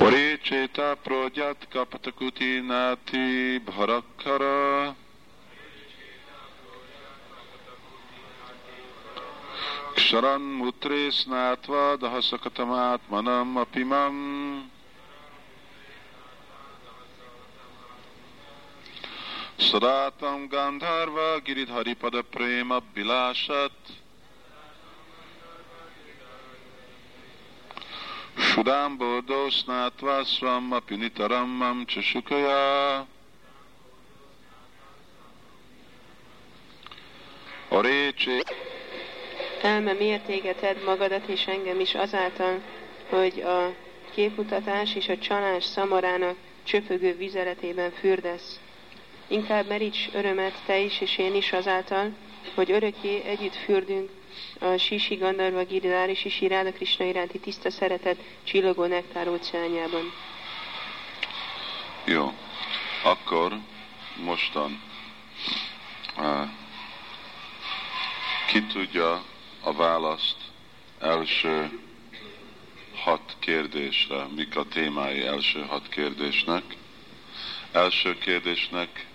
Ore cheta projat kapatakuti nati bharakkara. क्षरन् मूत्रे स्नात्वा दहसकतमात्मनम् अपिमम् सदा तम् पद प्रेम विलासत् Pada Prema Bilásat Sudambo Snatva Swam Apinitaramam Csasukaya Orécsé Elme miért égeted magadat és engem is azáltal, hogy a képmutatás és a csalás szamarának csöpögő vizeletében fürdesz. Inkább meríts örömet te is és én is azáltal, hogy örökké együtt fürdünk a Sisi Gandarva Giridár és Sisi Ráda Krishna iránti tiszta szeretet csillogó nektár óceánjában. Jó, akkor mostan uh, ki tudja a választ első hat kérdésre, mik a témái első hat kérdésnek. Első kérdésnek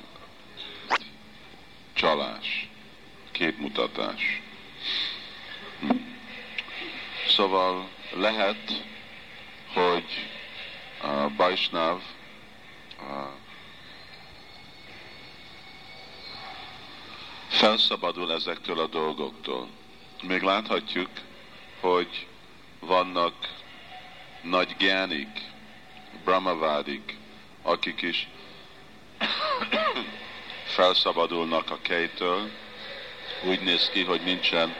csalás, képmutatás. Szóval lehet, hogy a Bajsnáv felszabadul ezektől a dolgoktól. Még láthatjuk, hogy vannak nagy gyánik, brahmavádik, akik is felszabadulnak a kejtől, úgy néz ki, hogy nincsen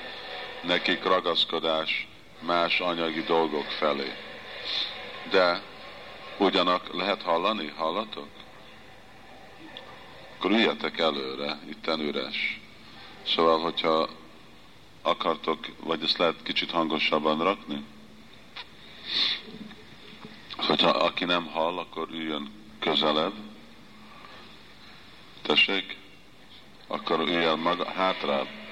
nekik ragaszkodás más anyagi dolgok felé. De ugyanak lehet hallani? Hallatok? Akkor üljetek előre, itten üres. Szóval, hogyha akartok, vagy ezt lehet kicsit hangosabban rakni? Hogyha aki nem hall, akkor üljön közelebb. Tessék? Akkor üljön maga, hátrább.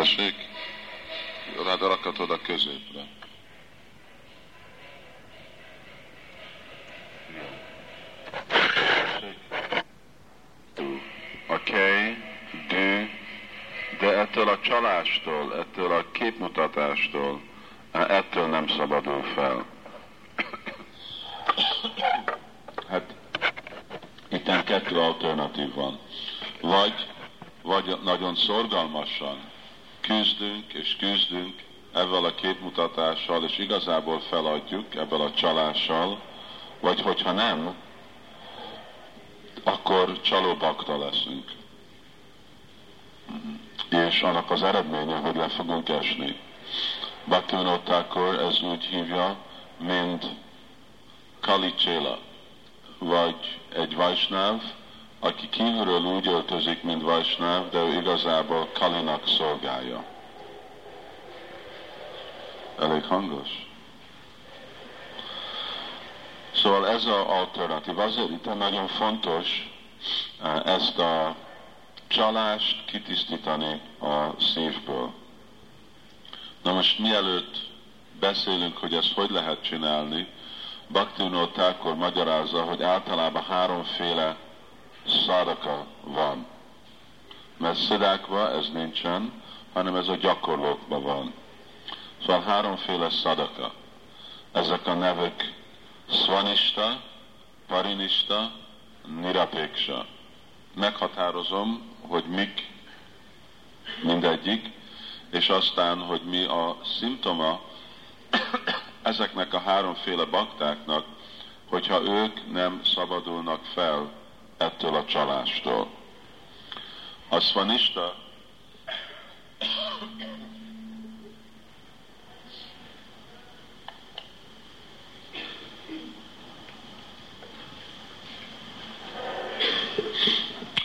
Tessék? Rád rakatod a középre. Oké, okay, de, ettől a csalástól, ettől a képmutatástól, ettől nem szabadul fel. Hát itt kettő alternatív van. Vagy, vagy nagyon szorgalmasan küzdünk és küzdünk ezzel a képmutatással, és igazából feladjuk ebből a csalással, vagy hogyha nem, akkor csalóbakta leszünk. És annak az eredménye, hogy le fogunk esni. Bhaktivinoda ez úgy hívja, mint Kalicséla, vagy egy Vajsnáv, aki kívülről úgy öltözik, mint Vajsnáv, de ő igazából Kalinak szolgálja. Elég hangos? Szóval ez az alternatív. Azért itt nagyon fontos eh, ezt a csalást kitisztítani a szívből. Na most mielőtt beszélünk, hogy ezt hogy lehet csinálni, Bhaktivinoda Thakur magyarázza, hogy általában háromféle szadaka van. Mert szidákban ez nincsen, hanem ez a gyakorlókban van. Szóval háromféle szadaka. Ezek a nevek Svanista, Parinista, Nirapéksa. Meghatározom, hogy mik mindegyik, és aztán, hogy mi a szimptoma ezeknek a háromféle baktáknak, hogyha ők nem szabadulnak fel ettől a csalástól. A szvanista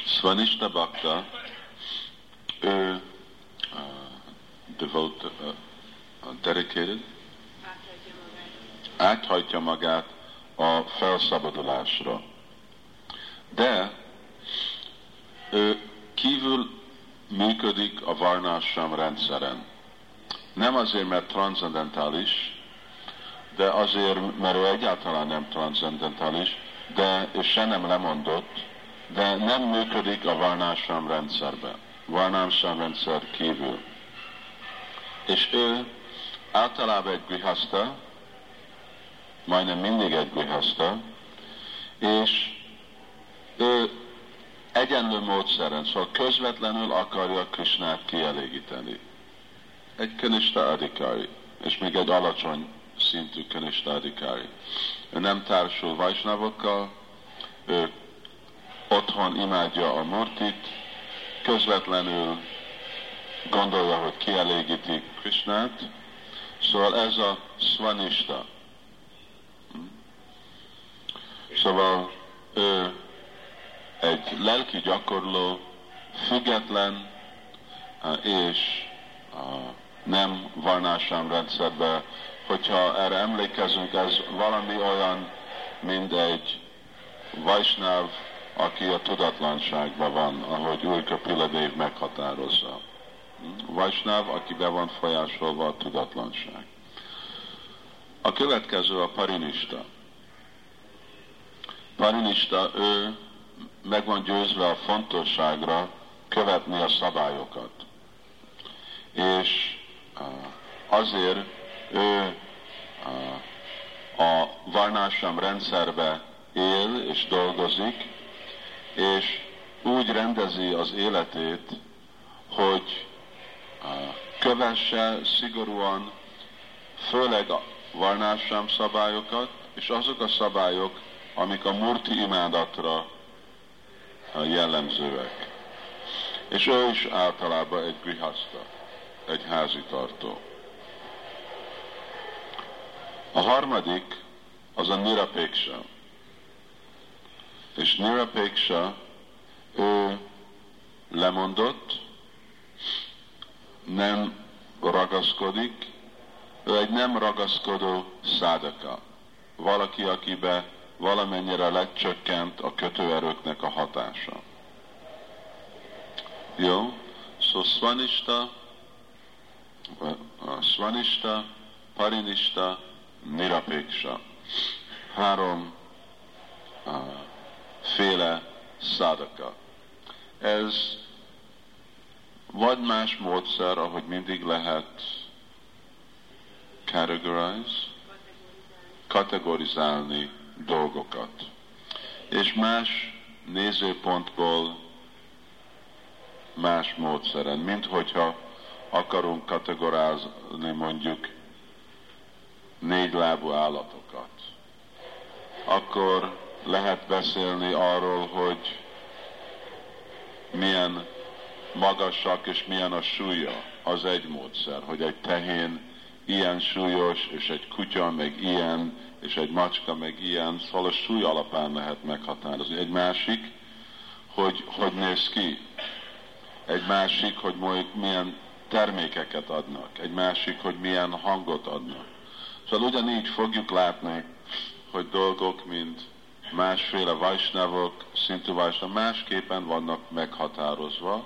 Svanista Bhakta, ő uh, devote, uh, dedicated, áthagyja magát a felszabadulásra. De ő kívül működik a varnásam rendszeren. Nem azért, mert transzendentális, de azért, mert ő egyáltalán nem transzendentális, de, és se nem lemondott, de nem működik a Varnásram rendszerbe, Varnásram rendszer kívül. És ő általában egy grihaszta, majdnem mindig egy grihaszta, és ő egyenlő módszeren, szóval közvetlenül akarja Krisnát kielégíteni. Egy kanista adikári, és még egy alacsony szintű kanista adikári. Ő nem társul vajsnavokkal, ő otthon imádja a murtit, közvetlenül gondolja, hogy kielégíti Krisnát, szóval ez a svanista. Szóval ő egy lelki gyakorló, független és nem varnásám rendszerbe. Hogyha erre emlékezünk, ez valami olyan, mint egy Vajsnáv, aki a tudatlanságban van, ahogy Úr Piladév meghatározza. Vajsnáv, aki be van folyásolva a tudatlanság. A következő a parinista. Parinista, ő meg van győzve a fontosságra követni a szabályokat. És azért ő a varnásam rendszerbe él és dolgozik, és úgy rendezi az életét, hogy kövesse szigorúan, főleg a varnásám szabályokat, és azok a szabályok, amik a murti imádatra jellemzőek. És ő is általában egy grihaszta, egy házitartó. A harmadik az a nirapéksa. És nirapéksa, ő lemondott, nem ragaszkodik, ő egy nem ragaszkodó szádaka. Valaki, akibe valamennyire lecsökkent a kötőerőknek a hatása. Jó? So, svanista, parinista, nirapéksa. Három uh, féle szádaka. Ez vagy más módszer, ahogy mindig lehet categorize, kategorizálni dolgokat. És más nézőpontból más módszeren, mint hogyha akarunk kategorázni mondjuk négy lábú állatokat. Akkor lehet beszélni arról, hogy milyen magasak és milyen a súlya. Az egy módszer, hogy egy tehén ilyen súlyos, és egy kutya meg ilyen, és egy macska meg ilyen, szóval a súly alapán lehet meghatározni. Egy másik, hogy hogy néz ki. Egy másik, hogy milyen termékeket adnak. Egy másik, hogy milyen hangot adnak. Szóval ugyanígy fogjuk látni, hogy dolgok, mint másféle vajsnavok, szintű vajsnav, másképpen vannak meghatározva,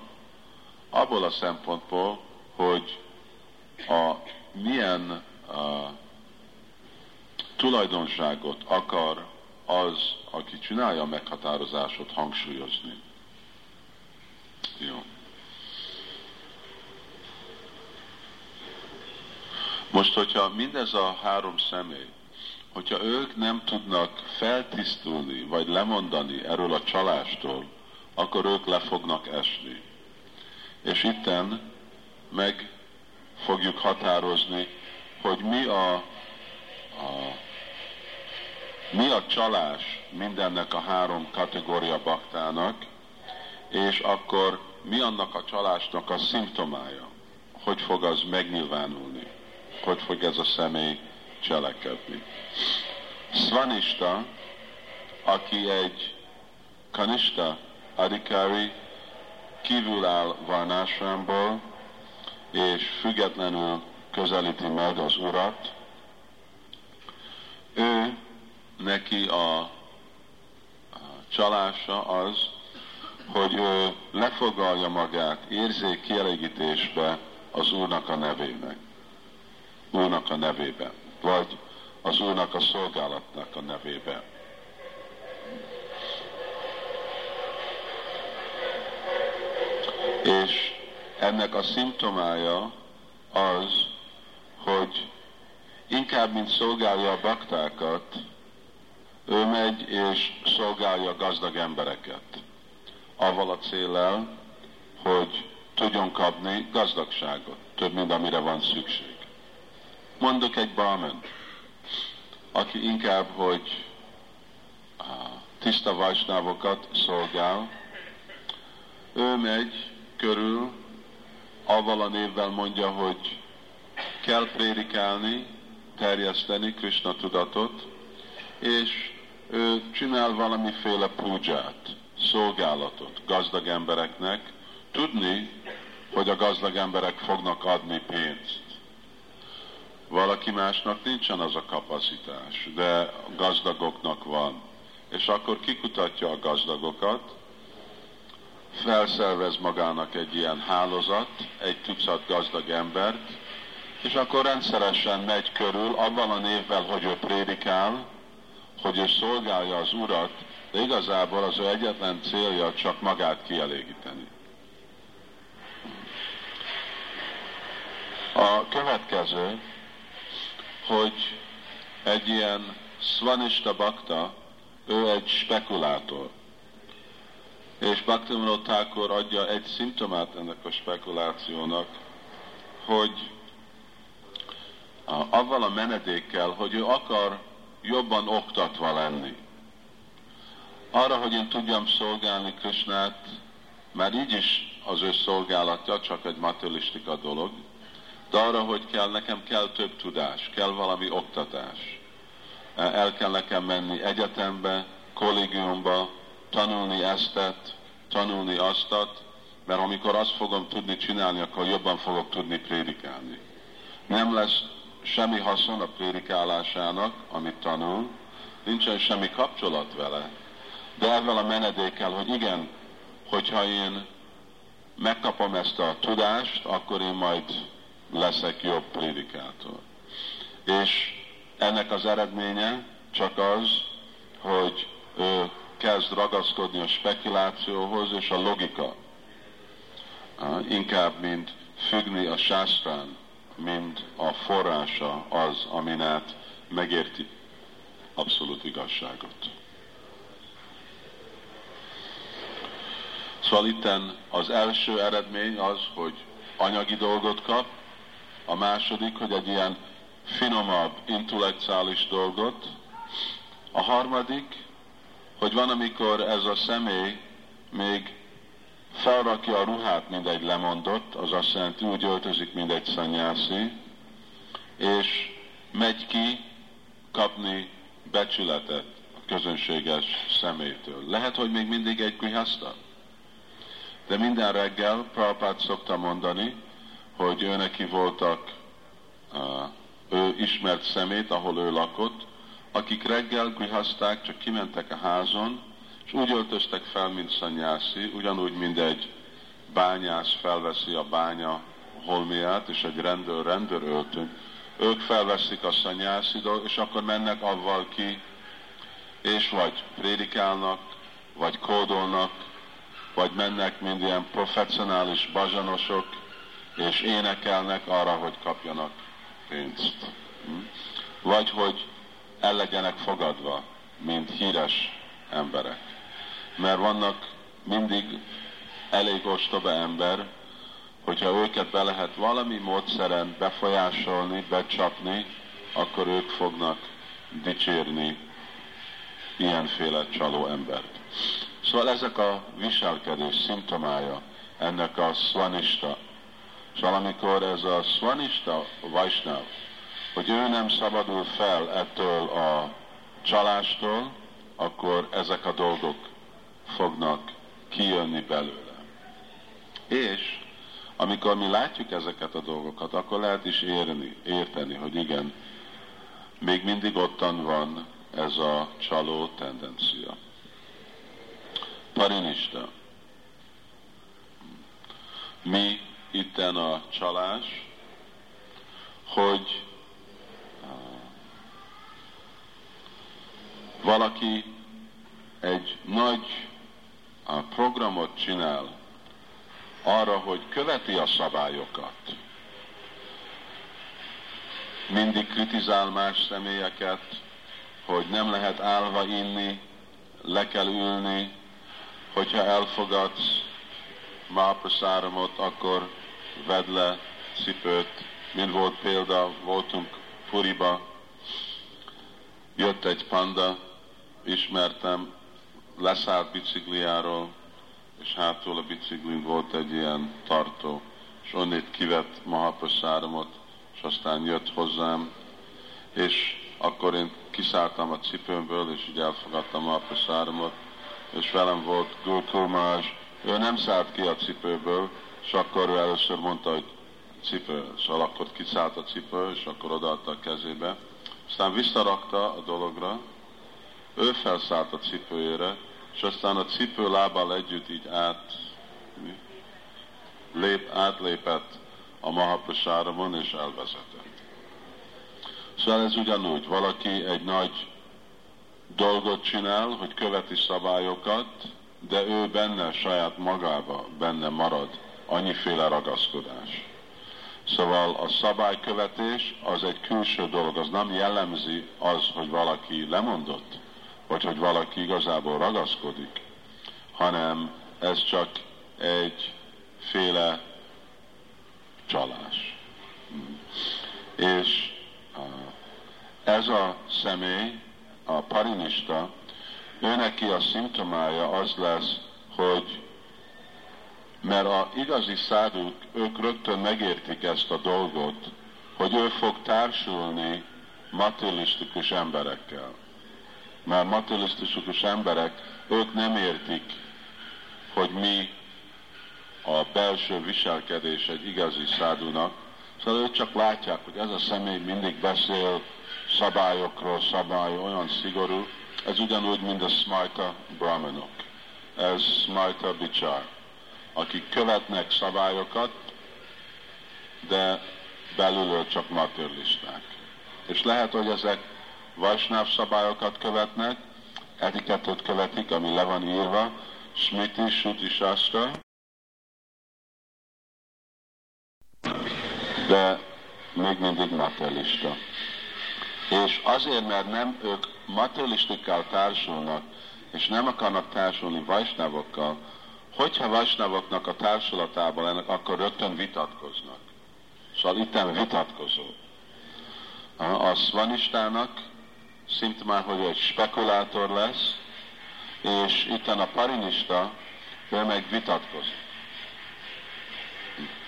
abból a szempontból, hogy a milyen a, tulajdonságot akar az, aki csinálja a meghatározásot hangsúlyozni. Jó. Most, hogyha mindez a három személy, hogyha ők nem tudnak feltisztulni, vagy lemondani erről a csalástól, akkor ők le fognak esni. És itten meg fogjuk határozni, hogy mi a, a mi a csalás mindennek a három kategória baktának, és akkor mi annak a csalásnak a szimptomája, hogy fog az megnyilvánulni, hogy fog ez a személy cselekedni. Svanista, aki egy kanista adikári, kívül áll Varnásrámból, és függetlenül közelíti meg az Urat, ő neki a, csalása az, hogy ő lefogalja magát érzék kielégítésbe az Úrnak a nevének. Úrnak a nevébe, vagy az Úrnak a szolgálatnak a nevébe. És ennek a szimptomája az, hogy inkább, mint szolgálja a baktákat, ő megy és szolgálja gazdag embereket. Avval a célral, hogy tudjon kapni gazdagságot, több, mint amire van szükség. Mondok egy barment, aki inkább, hogy tiszta vajsnávokat szolgál, ő megy körül, avval a névvel mondja, hogy kell prédikálni, terjeszteni Krishna tudatot, és csinál valamiféle púdzsát, szolgálatot gazdag embereknek, tudni, hogy a gazdag emberek fognak adni pénzt. Valaki másnak nincsen az a kapacitás, de gazdagoknak van. És akkor kikutatja a gazdagokat, felszervez magának egy ilyen hálózat, egy tucat gazdag embert, és akkor rendszeresen megy körül, abban a névvel, hogy ő prédikál, hogy ő szolgálja az Urat, de igazából az ő egyetlen célja csak magát kielégíteni. A következő, hogy egy ilyen Svanista Bakta, ő egy spekulátor. És Bhaktivinoda Thakur adja egy szimptomát ennek a spekulációnak, hogy avval a menedékkel, hogy ő akar jobban oktatva lenni. Arra, hogy én tudjam szolgálni Krisnát, már így is az ő szolgálatja csak egy materialistika dolog, de arra, hogy kell, nekem kell több tudás, kell valami oktatás. El kell nekem menni egyetembe, kollégiumba, tanulni eztet, tanulni aztat, mert amikor azt fogom tudni csinálni, akkor jobban fogok tudni prédikálni. Nem lesz semmi haszon a prédikálásának, amit tanul, nincsen semmi kapcsolat vele, de ezzel a menedékkel, hogy igen, hogyha én megkapom ezt a tudást, akkor én majd leszek jobb prédikátor. És ennek az eredménye csak az, hogy ő kezd ragaszkodni a spekulációhoz és a logika. Inkább, mint függni a sástrán, mint a forrása az, amin át megérti abszolút igazságot. Szóval itten az első eredmény az, hogy anyagi dolgot kap, a második, hogy egy ilyen finomabb, intellektuális dolgot, a harmadik, hogy van, amikor ez a személy még felrakja a ruhát, mint egy lemondott, az azt jelenti, úgy öltözik, mint egy szanyászi, és megy ki kapni becsületet a közönséges szemétől. Lehet, hogy még mindig egy grihaszta, de minden reggel Prabhupát szokta mondani, hogy ő neki voltak, ő ismert szemét, ahol ő lakott, akik reggel grihaszták, csak kimentek a házon, és úgy öltöztek fel, mint szanyászi, ugyanúgy, mint egy bányász felveszi a bánya holmiát, és egy rendőr rendőr öltünk. Ők felveszik a szanyászi és akkor mennek avval ki, és vagy prédikálnak, vagy kódolnak, vagy mennek, mint ilyen professzionális bazsanosok, és énekelnek arra, hogy kapjanak pénzt. Hm? Vagy hogy el legyenek fogadva, mint híres emberek mert vannak mindig elég ostoba ember, hogyha őket be lehet valami módszeren befolyásolni, becsapni, akkor ők fognak dicsérni ilyenféle csaló embert. Szóval ezek a viselkedés szimptomája ennek a szvanista. És valamikor ez a szvanista vajsnav, hogy ő nem szabadul fel ettől a csalástól, akkor ezek a dolgok fognak kijönni belőle. És amikor mi látjuk ezeket a dolgokat, akkor lehet is érni, érteni, hogy igen, még mindig ottan van ez a csaló tendencia. Parinista. Mi itten a csalás, hogy eh, valaki egy nagy programot csinál arra, hogy követi a szabályokat, mindig kritizál más személyeket, hogy nem lehet állva inni, le kell ülni, hogyha elfogadsz mápraszáramot, akkor vedd le cipőt. Mint volt példa, voltunk Puriba, jött egy panda, ismertem, leszállt bicikliáról, és hátul a biciklin volt egy ilyen tartó, és onnét kivett Mahaprasáramot, és aztán jött hozzám, és akkor én kiszálltam a cipőmből, és így elfogadtam a prasáramot, és velem volt Gurkulmás, ő nem szállt ki a cipőből, és akkor ő először mondta, hogy cipő, szóval akkor kiszállt a cipő, és akkor odaadta a kezébe. Aztán visszarakta a dologra, ő felszállt a cipőjére, és aztán a cipő lábbal együtt így át, lép, átlépett a Mahaprasáramon, és elvezetett. Szóval ez ugyanúgy, valaki egy nagy dolgot csinál, hogy követi szabályokat, de ő benne, saját magába benne marad. Annyiféle ragaszkodás. Szóval a szabálykövetés az egy külső dolog, az nem jellemzi az, hogy valaki lemondott, vagy hogy valaki igazából ragaszkodik, hanem ez csak egy féle csalás. És ez a személy, a parinista, ő neki a szimptomája az lesz, hogy mert a igazi száduk, ők rögtön megértik ezt a dolgot, hogy ő fog társulni materialisztikus emberekkel. Mert materialisztikus emberek, ők nem értik, hogy mi a belső viselkedés egy igazi szádúnak, szóval ők csak látják, hogy ez a személy mindig beszél szabályokról, szabály olyan szigorú, ez ugyanúgy, mint a smajta brahmanok. Ez smajta bicsár, akik követnek szabályokat, de belülről csak materialisták. És lehet, hogy ezek Vajsnáv szabályokat követnek, etikettet követik, ami le van írva, Smiti, Suti, Shastra, de még mindig materialista. És azért, mert nem ők materialistikkal társulnak, és nem akarnak társulni vajsnávokkal, hogyha vajsnávoknak a társulatában ennek, akkor rögtön vitatkoznak. Szóval itt vitatkozó. A szvanistának szinte már, hogy egy spekulátor lesz, és itt a parinista, ő meg vitatkozik.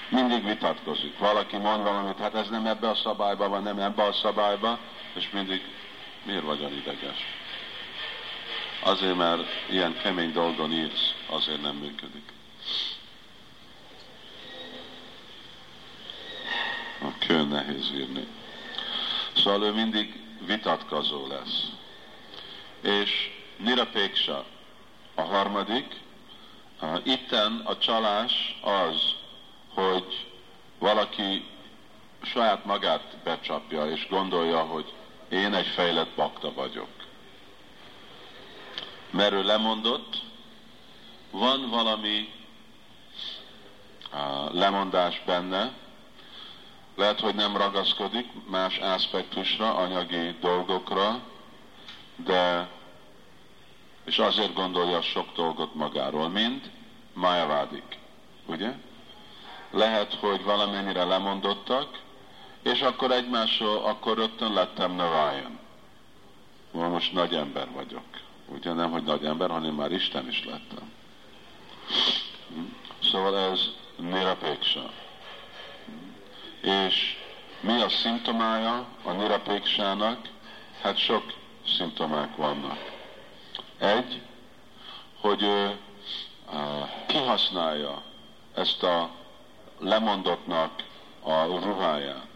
Mindig vitatkozik. Valaki mond valamit, hát ez nem ebbe a szabályba van, nem ebbe a szabályba, és mindig miért vagy ideges? Azért, mert ilyen kemény dolgon írsz, azért nem működik. A kő nehéz írni. Szóval ő mindig vitatkozó lesz. És Nirapéksa a harmadik, itten a csalás az, hogy valaki saját magát becsapja, és gondolja, hogy én egy fejlett bakta vagyok. Mert ő lemondott, van valami lemondás benne, lehet, hogy nem ragaszkodik más aspektusra, anyagi dolgokra, de és azért gondolja sok dolgot magáról, mint májavádik, ugye? Lehet, hogy valamennyire lemondottak, és akkor egymásról, akkor rögtön lettem Narayan. Most nagy ember vagyok. Ugye nem, hogy nagy ember, hanem már Isten is lettem. Szóval ez nirapéksa. És mi a szimptomája a nirapéksának? Hát sok szimptomák vannak. Egy, hogy ő kihasználja ezt a lemondottnak a ruháját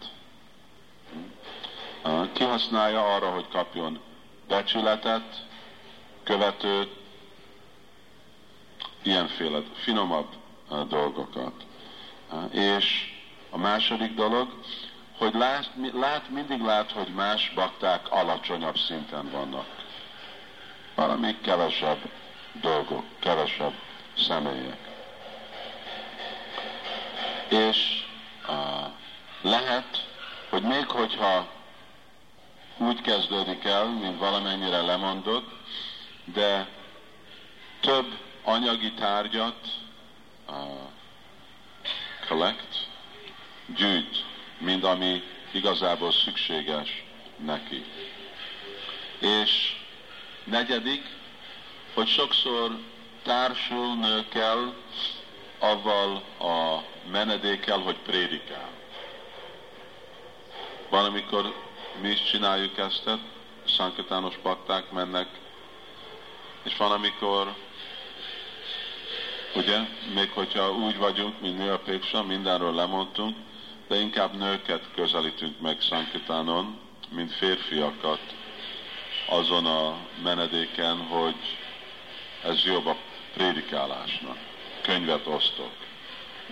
kihasználja arra, hogy kapjon becsületet, követőt, ilyenféle finomabb dolgokat. És a második dolog, hogy lát, lát, mindig lát, hogy más bakták alacsonyabb szinten vannak. valami kevesebb dolgok, kevesebb személyek. És uh, lehet, hogy még hogyha úgy kezdődik el, mint valamennyire lemondott, de több anyagi tárgyat uh, collect, gyűjt, mint ami igazából szükséges neki. És negyedik, hogy sokszor társul nőkkel avval a menedékkel, hogy prédikál. Van, amikor mi is csináljuk ezt, szankatános pakták mennek, és van, amikor ugye, még hogyha úgy vagyunk, mint mi a Péksa, mindenről lemondtunk, de inkább nőket közelítünk meg Sankitánon, mint férfiakat azon a menedéken, hogy ez jobb a prédikálásnak. Könyvet osztok.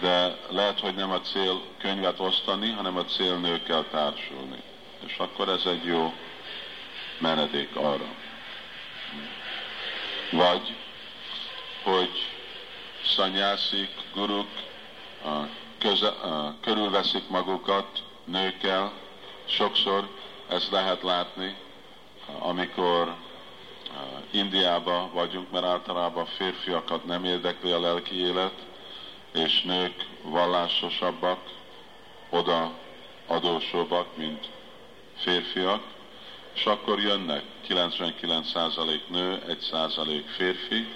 De lehet, hogy nem a cél könyvet osztani, hanem a cél nőkkel társulni. És akkor ez egy jó menedék arra. Vagy, hogy szanyászik, guruk köze, körülveszik magukat nőkkel, sokszor ezt lehet látni, amikor Indiába vagyunk, mert általában férfiakat nem érdekli a lelki élet, és nők vallásosabbak, oda adósóbbak, mint férfiak, és akkor jönnek 99% nő, 1% férfi,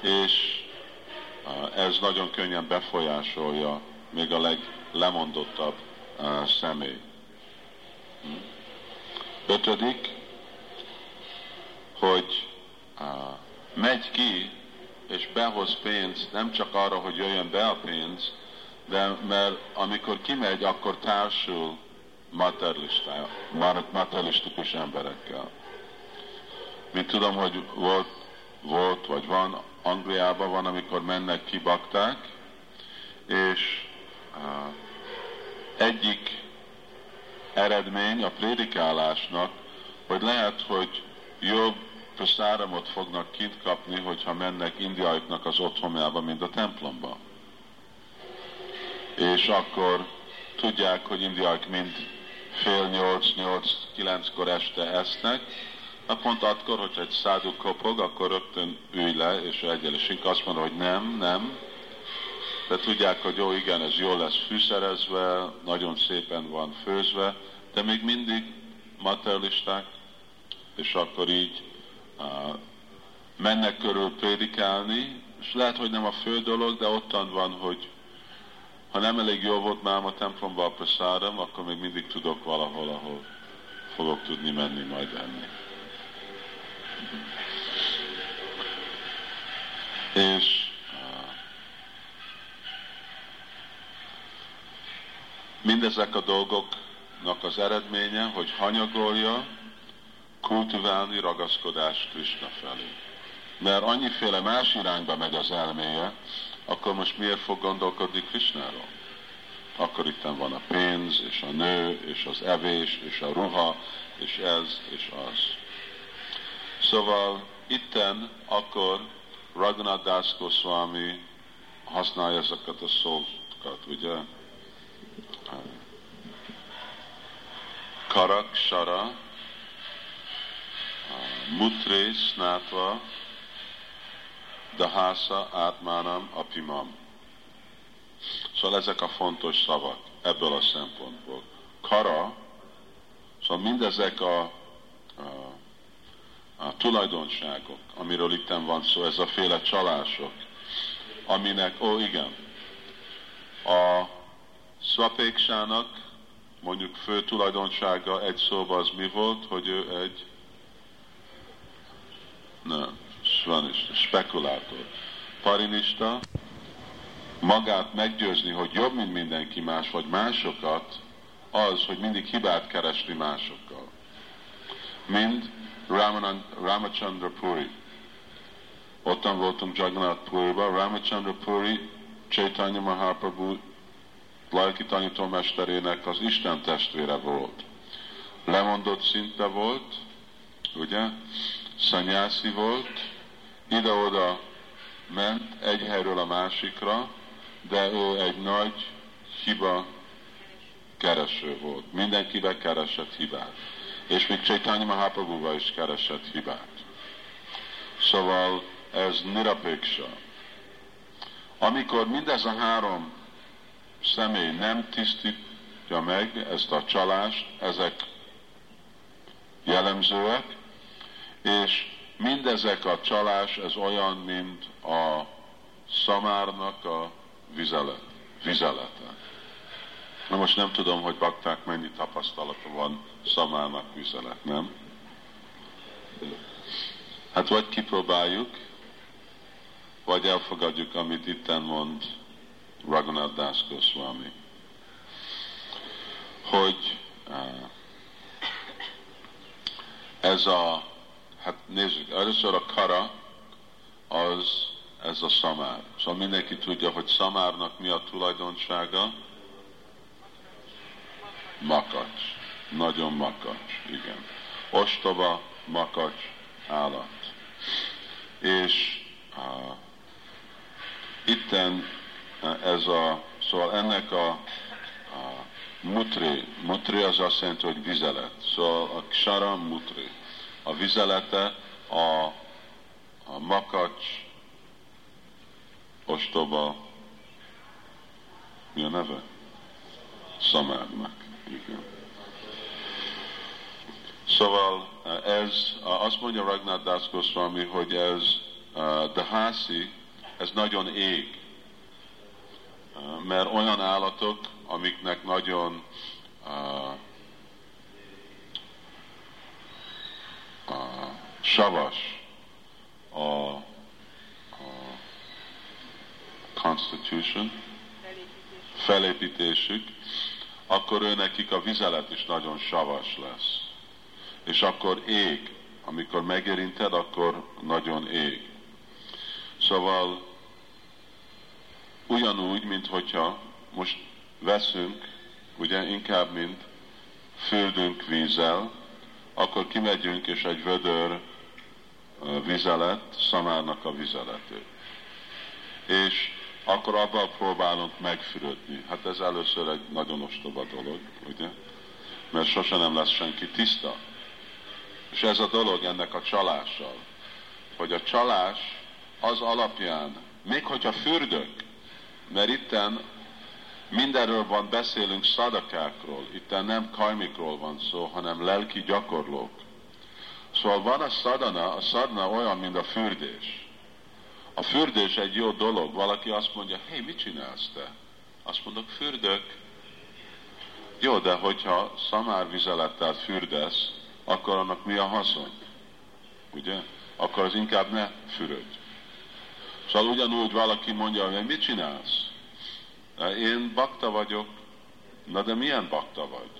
és ez nagyon könnyen befolyásolja még a leglemondottabb személy. Hm? Ötödik, hogy megy ki és behoz pénzt, nem csak arra, hogy jöjjön be a pénz, de mert amikor kimegy, akkor társul materialisztikus emberekkel. Mint tudom, hogy volt, volt vagy van, Angliában van, amikor mennek ki bakták, és uh, egyik eredmény a prédikálásnak, hogy lehet, hogy jobb praszáramot fognak kint kapni, hogyha mennek indiaiknak az otthonjába, mint a templomba. És akkor tudják, hogy indiaik mind fél nyolc, nyolc, kilenckor este esznek, Na pont akkor, hogyha egy szádu kopog, akkor rögtön ülj le, és egyenlősünk azt mondja, hogy nem, nem. De tudják, hogy jó, igen, ez jól lesz fűszerezve, nagyon szépen van főzve, de még mindig materialisták, és akkor így uh, mennek körül prédikálni, és lehet, hogy nem a fő dolog, de ottan van, hogy ha nem elég jó volt már a templomba a praszáram, akkor még mindig tudok valahol, ahol fogok tudni menni majd enni. És mindezek a dolgoknak az eredménye, hogy hanyagolja, kultiválni ragaszkodás Krishna felé. Mert annyiféle más irányba megy az elméje, akkor most miért fog gondolkodni Krishnáról? Akkor itt van a pénz, és a nő, és az evés, és a ruha, és ez, és az. Szóval itten akkor Raghunath Das Goswami használja ezeket a szókat, ugye? Karak, Sara, Mutre, Snátva, Dahasa, Átmánam, Apimam. Szóval ezek a fontos szavak ebből a szempontból. Kara, szóval mindezek a, a a tulajdonságok, amiről itt van szó, ez a féle csalások, aminek, ó igen, a szvapéksának mondjuk fő tulajdonsága egy szóba az mi volt, hogy ő egy nem, svanista, spekulátor. Parinista, magát meggyőzni, hogy jobb, mint mindenki más, vagy másokat, az, hogy mindig hibát keresni másokkal. Mind Ramanand, Ramachandra Puri. Ottan voltunk Jagannath Puriba, Ramachandra Puri, Chaitanya Mahaprabhu lelki tanítómesterének az Isten testvére volt. Lemondott szinte volt, ugye? szanyászi volt, ide-oda ment egy helyről a másikra, de ő egy nagy hiba kereső volt. Mindenkibe keresett hibát. És még Chaitanya Mahaprabhuva is keresett hibát. Szóval ez nirapéksa. Amikor mindez a három személy nem tisztítja meg ezt a csalást, ezek jellemzőek, és mindezek a csalás, ez olyan, mint a szamárnak a vizelet, vizelete. Na most nem tudom, hogy bakták mennyi tapasztalata van szamárnak vizelet, nem? Hát vagy kipróbáljuk, vagy elfogadjuk, amit itten mond Raghunath Das Goswami, hogy uh, ez a, hát nézzük, először a kara, az ez a szamár. Szóval mindenki tudja, hogy szamárnak mi a tulajdonsága? Makacs. Nagyon makacs, igen. Ostoba, makacs állat. És uh, itten ez a, szóval ennek a, a mutri, mutri az azt jelenti, hogy vizelet. Szóval a ksara mutri. A vizelete a, a makacs, ostoba, mi a neve? Szamárnak. Igen. Szóval ez, azt mondja Ragnar Das Goswami, hogy ez de hászi, ez nagyon ég mert olyan állatok, amiknek nagyon uh, uh, savas a, a constitution, felépítésük, akkor ő nekik a vizelet is nagyon savas lesz. És akkor ég, amikor megérinted, akkor nagyon ég. Szóval ugyanúgy, mint hogyha most veszünk, ugye inkább, mint földünk vízzel, akkor kimegyünk, és egy vödör vizelet, szamárnak a vizeletét. És akkor abban próbálunk megfürödni. Hát ez először egy nagyon ostoba dolog, ugye? Mert sose nem lesz senki tiszta. És ez a dolog ennek a csalással, hogy a csalás az alapján, még hogyha fürdök, mert itten mindenről van beszélünk szadakákról, itten nem kajmikról van szó, hanem lelki gyakorlók. Szóval van a szadana, a szadana olyan, mint a fürdés. A fürdés egy jó dolog. Valaki azt mondja, hé, mit csinálsz te? Azt mondok, fürdök. Jó, de hogyha szamárvizelettel fürdesz, akkor annak mi a haszon? Ugye? Akkor az inkább ne fürödj. Szóval ugyanúgy valaki mondja, hogy mit csinálsz? Én bakta vagyok. Na de milyen bakta vagy?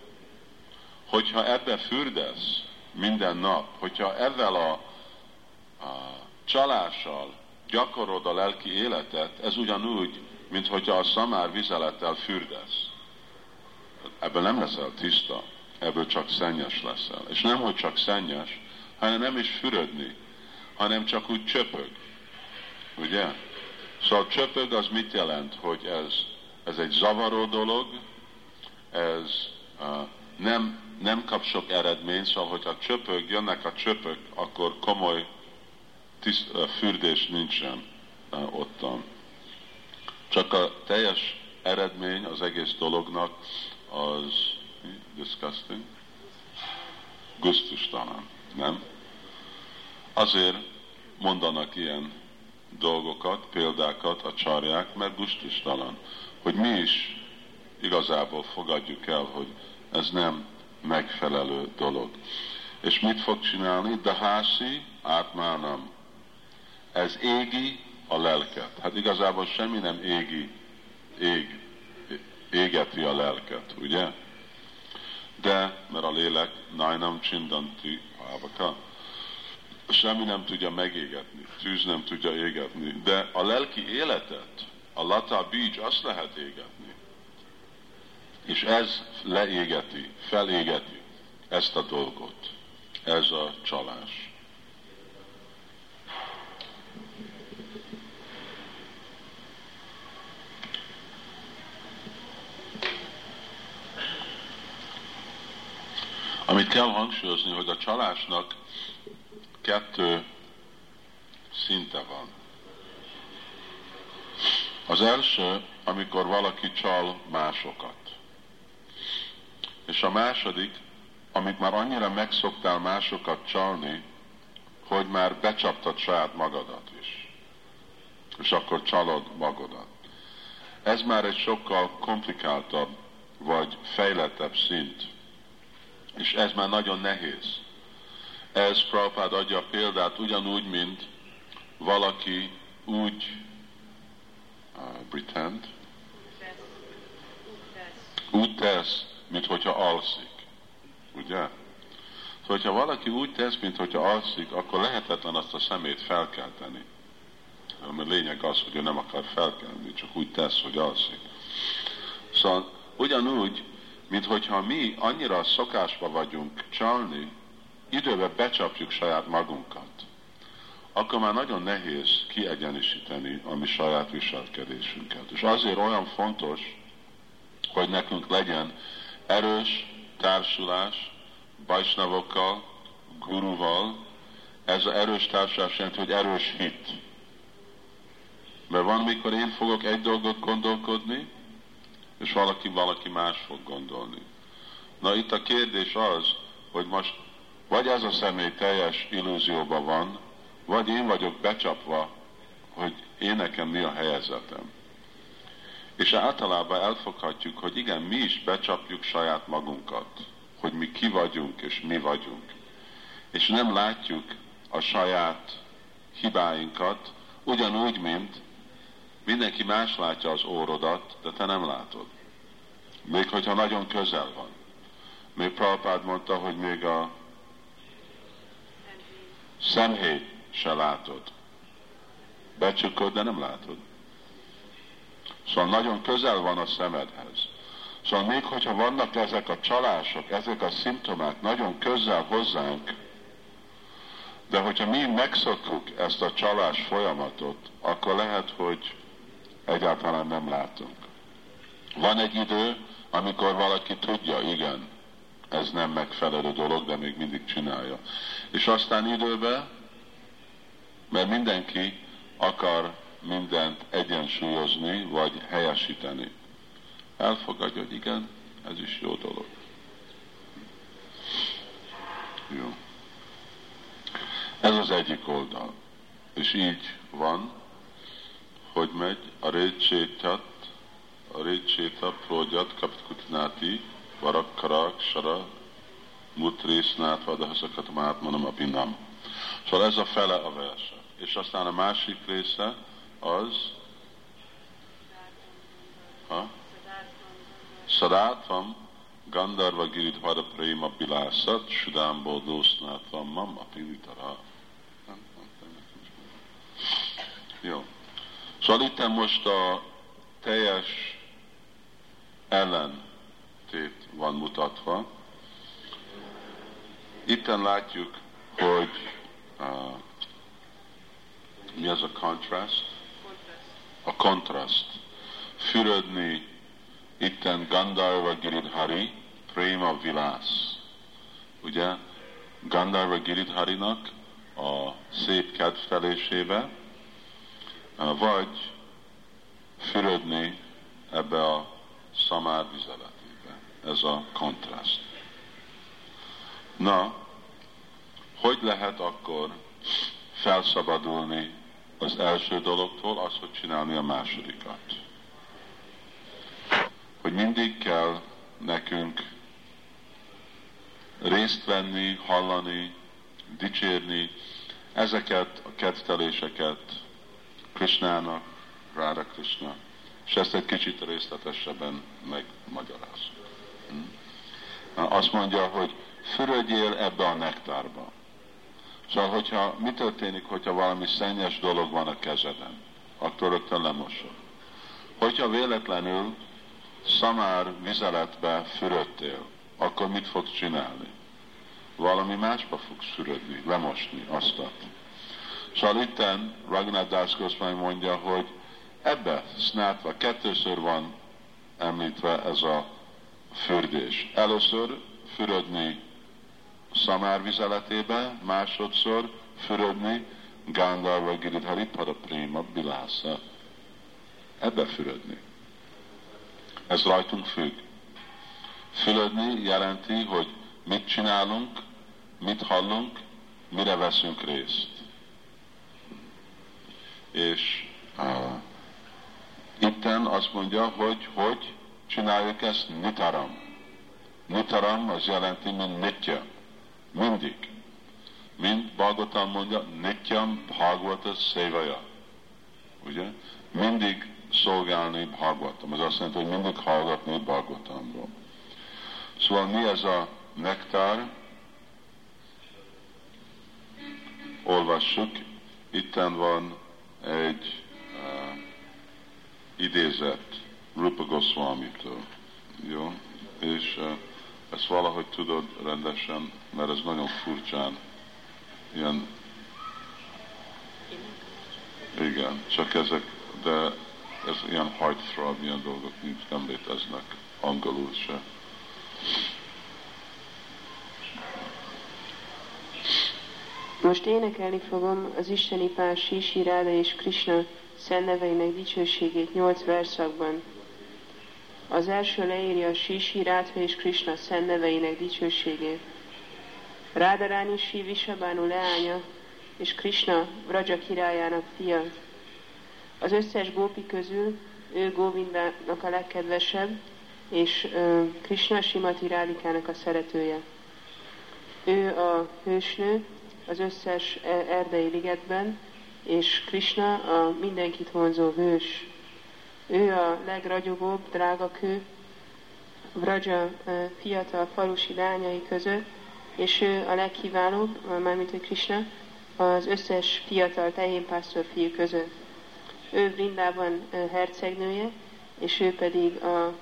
Hogyha ebbe fürdesz minden nap, hogyha ezzel a, a csalással gyakorod a lelki életet, ez ugyanúgy, mint hogyha a szamár vizelettel fürdesz. Ebből nem leszel tiszta, ebből csak szennyes leszel. És nem, hogy csak szennyes, hanem nem is fürödni, hanem csak úgy csöpög. Ugye? Szóval csöpög az mit jelent, hogy ez, ez egy zavaró dolog, ez uh, nem, nem kap sok eredmény, szóval hogyha csöpög, jönnek a csöpök, akkor komoly tiszt, uh, fürdés nincsen uh, ottan. Csak a teljes eredmény az egész dolognak az disgusting, gusztustalan, nem? Azért mondanak ilyen dolgokat, példákat a csarják, mert gusztustalan. Hogy mi is igazából fogadjuk el, hogy ez nem megfelelő dolog. És mit fog csinálni? De hászi átmánam. Ez égi a lelket. Hát igazából semmi nem égi, ég, égeti a lelket, ugye? De, mert a lélek nájnam csindanti ávaka, semmi nem tudja megégetni, tűz nem tudja égetni, de a lelki életet, a lata bícs, azt lehet égetni. És ez leégeti, felégeti ezt a dolgot. Ez a csalás. Amit kell hangsúlyozni, hogy a csalásnak kettő szinte van. Az első, amikor valaki csal másokat. És a második, amit már annyira megszoktál másokat csalni, hogy már becsaptad saját magadat is. És akkor csalod magadat. Ez már egy sokkal komplikáltabb, vagy fejlettebb szint. És ez már nagyon nehéz. Ez Prabhupád adja a példát ugyanúgy, mint valaki úgy uh, pretend, úgy tesz, mint hogyha alszik. Ugye? Szóval, hogyha valaki úgy tesz, mint hogyha alszik, akkor lehetetlen azt a szemét felkelteni. A lényeg az, hogy ő nem akar felkelni, csak úgy tesz, hogy alszik. Szóval ugyanúgy, mint hogyha mi annyira szokásba vagyunk csalni, időben becsapjuk saját magunkat, akkor már nagyon nehéz kiegyenisíteni a mi saját viselkedésünket. És azért olyan fontos, hogy nekünk legyen erős társulás bajsnavokkal, guruval. Ez az erős társulás jelenti, hogy erős hit. Mert van, mikor én fogok egy dolgot gondolkodni, és valaki valaki más fog gondolni. Na itt a kérdés az, hogy most vagy ez a személy teljes illúzióban van, vagy én vagyok becsapva, hogy én nekem mi a helyezetem. És általában elfoghatjuk, hogy igen, mi is becsapjuk saját magunkat, hogy mi ki vagyunk és mi vagyunk. És nem látjuk a saját hibáinkat, ugyanúgy, mint mindenki más látja az órodat, de te nem látod. Még hogyha nagyon közel van. Még Prabhupád mondta, hogy még a szemhéj se látod. Becsukod, de nem látod. Szóval nagyon közel van a szemedhez. Szóval még hogyha vannak ezek a csalások, ezek a szimptomák nagyon közel hozzánk, de hogyha mi megszokjuk ezt a csalás folyamatot, akkor lehet, hogy egyáltalán nem látunk. Van egy idő, amikor valaki tudja, igen, ez nem megfelelő dolog, de még mindig csinálja. És aztán időben, mert mindenki akar mindent egyensúlyozni, vagy helyesíteni. Elfogadja, hogy igen, ez is jó dolog. Jó. Ez az egyik oldal. És így van, hogy megy a récsétat, a récséta prógyat kaptkutnáti, varakkarak, sara, mutrésznát, vadahaszakat mátmanom a pinam. Szóval ez a fele a verse. És aztán a másik része az, ha? Szadátam Gandarva Giridhara Prema Bilászat, Sudámból Dósznátvam Mam Apinitara. Jó. Szóval itt most a teljes ellentét van mutatva. Itten látjuk, hogy uh, mi az a contrast? A kontraszt. Fürödni itten Gandharva Giridhari, Prema Vilász. Ugye, Gandharva Giridharinak a szép kedvtelésébe, vagy fürödni ebbe a szamár vizeletébe. Ez a kontraszt. Na, hogy lehet akkor felszabadulni az első dologtól, az, hogy csinálni a másodikat? Hogy mindig kell nekünk részt venni, hallani, dicsérni ezeket a kedvteléseket Krishnának, Rára Krishna, és ezt egy kicsit részletesebben megmagyarázunk. Hm? Azt mondja, hogy fürödjél ebbe a nektárba. Szóval, hogyha mi történik, hogyha valami szennyes dolog van a kezeden, akkor rögtön lemosod. Hogyha véletlenül szamár vizeletbe fürödtél, akkor mit fogsz csinálni? Valami másba fogsz fürödni, lemosni azt. Szóval itten Ragnar Das mondja, hogy ebbe snátva kettőször van említve ez a fürdés. Először fürödni szamár vizeletébe, másodszor fürödni Gandharva Giridhari Prima Bilásza. Ebbe fürödni. Ez rajtunk függ. Fülödni jelenti, hogy mit csinálunk, mit hallunk, mire veszünk részt. És uh, itten azt mondja, hogy hogy csináljuk ezt nitaram. Nitaram az jelenti, mint nitya. Mindig. Mint Bhagavatam mondja, nityam bhagavata szévaja. Ugye? Mindig szolgálni Bhagavatam. Ez azt jelenti, hogy mindig hallgatni Bhagavatamról. Szóval mi ez a nektár? Olvassuk. Itten van egy uh, idézet Rupa Goswami-től. Jó? És uh, ezt valahogy tudod rendesen, mert ez nagyon furcsán ilyen igen, csak ezek, de ez ilyen heartthrob, ilyen dolgok nincs, nem léteznek angolul se. Most énekelni fogom az isteni pár Sisi Ráda és Krishna szent dicsőségét nyolc verszakban. Az első leírja a Sisi Rádha és Krishna szent neveinek dicsőségét. Rádarányi Sri Visabánu leánya és Krishna Vraja királyának fia. Az összes gópi közül ő Govindának a legkedvesebb, és Krishna Simati Rádikának a szeretője. Ő a hősnő az összes e, erdei ligetben, és Krishna a mindenkit vonzó hős. Ő a legragyogóbb, drága kő, Vraja fiatal falusi lányai között, és ő a legkiválóbb, mármint hogy Krishna, az összes fiatal tehénpásztor fiú között. Ő Vrindában hercegnője, és ő pedig a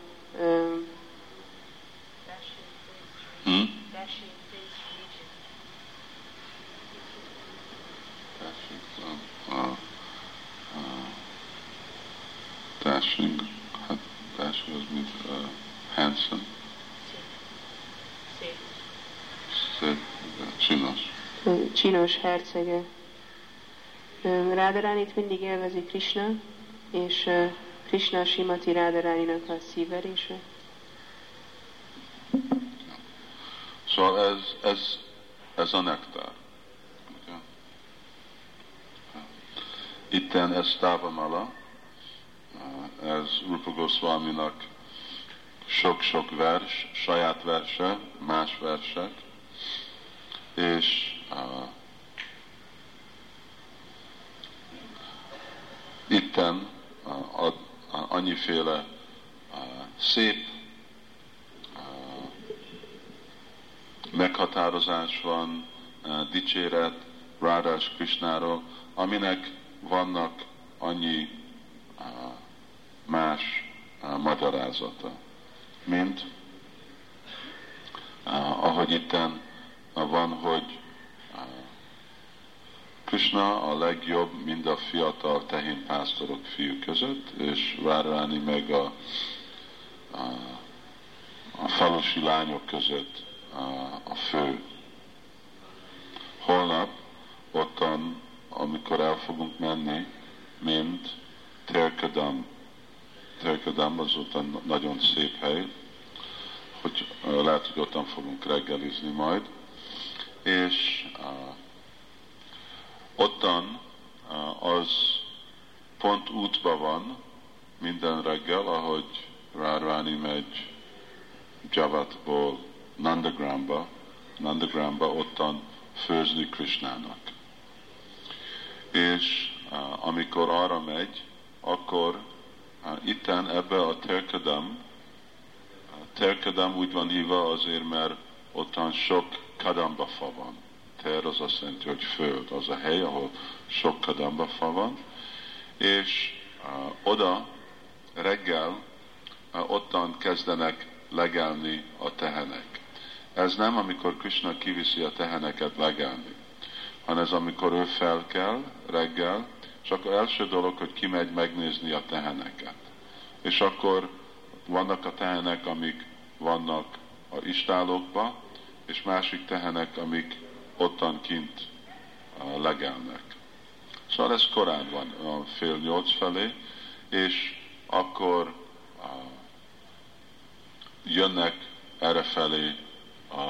hmm? Dashing, hát dashing az mint uh, handsome. Szép, csinos. Csinos hercege. Rádaránit mindig élvezi Krishna, és Krishna Simati Rádaráninak a szíverése. Szóval ez, ez, ez a nektár. Itten ez Távamala, ez Rupa Goswami-nak sok-sok vers, saját verse, más versek, és uh, itten uh, ad, uh, annyiféle uh, szép uh, meghatározás van, uh, dicséret Rádás Krisnáról, aminek vannak annyi uh, más uh, magyarázata, mint ahogy itten van, hogy Krishna a legjobb mind a fiatal tehénpásztorok fiú között, és Várváni meg a, a, a falusi lányok között a, a fő. Holnap ottan, amikor el fogunk menni, mint Terkadam. Terkadam az ottan nagyon szép hely, hogy lehet, hogy ottan fogunk reggelizni majd és uh, ottan uh, az pont útba van minden reggel, ahogy Rárváni megy Javatból Nandagramba, Nandagramba ottan főzni Krishnának. És uh, amikor arra megy, akkor itten ebbe a Terkadam, uh, Terkadam úgy van hívva azért, mert ottan sok kadamba fa van. Ter az azt jelenti, hogy föld, az a hely, ahol sok kadamba fa van, és uh, oda reggel uh, ottan kezdenek legelni a tehenek. Ez nem amikor Krishna kiviszi a teheneket legelni, hanem ez amikor ő felkel reggel, és akkor első dolog, hogy kimegy megnézni a teheneket. És akkor vannak a tehenek, amik vannak a istálokba, és másik tehenek, amik ottan kint legelnek. Szóval ez korán van, a fél nyolc felé, és akkor jönnek errefelé a,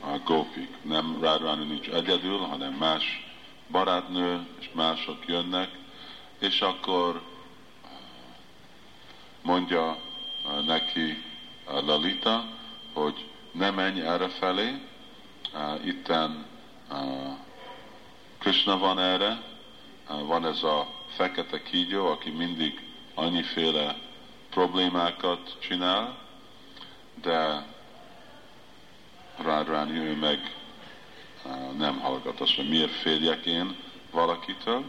a gópik. Nem Radharani nincs egyedül, hanem más barátnő és mások jönnek, és akkor mondja neki Lalita, hogy ne menj erre felé, itten Krishna van erre, van ez a fekete kígyó, aki mindig annyiféle problémákat csinál, de Radharani ő meg nem hallgat. Azt mondja, miért féljek én valakitől?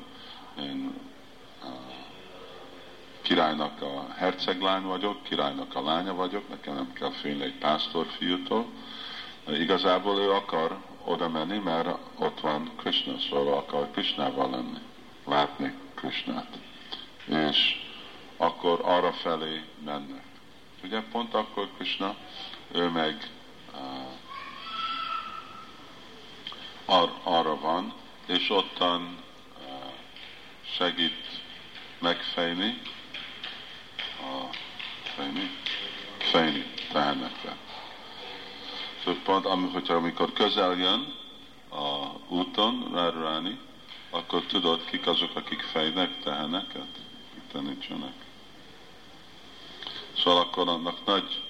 Én királynak a herceglány vagyok, királynak a lánya vagyok, nekem nem kell félni egy pásztorfiútól. Igazából ő akar oda menni, mert ott van Krishna, szóval akar Krishnával lenni, látni Krishnát. És akkor arra felé mennek. Ugye pont akkor Krishna, ő meg uh, ar, arra van, és ottan uh, segít megfejni, a fejni, fejni tehenekre. Szóval pont, hogyha amikor közel jön a úton Radharani, akkor tudod, kik azok, akik fejnek teheneket, itt nincsenek. Szóval akkor annak nagy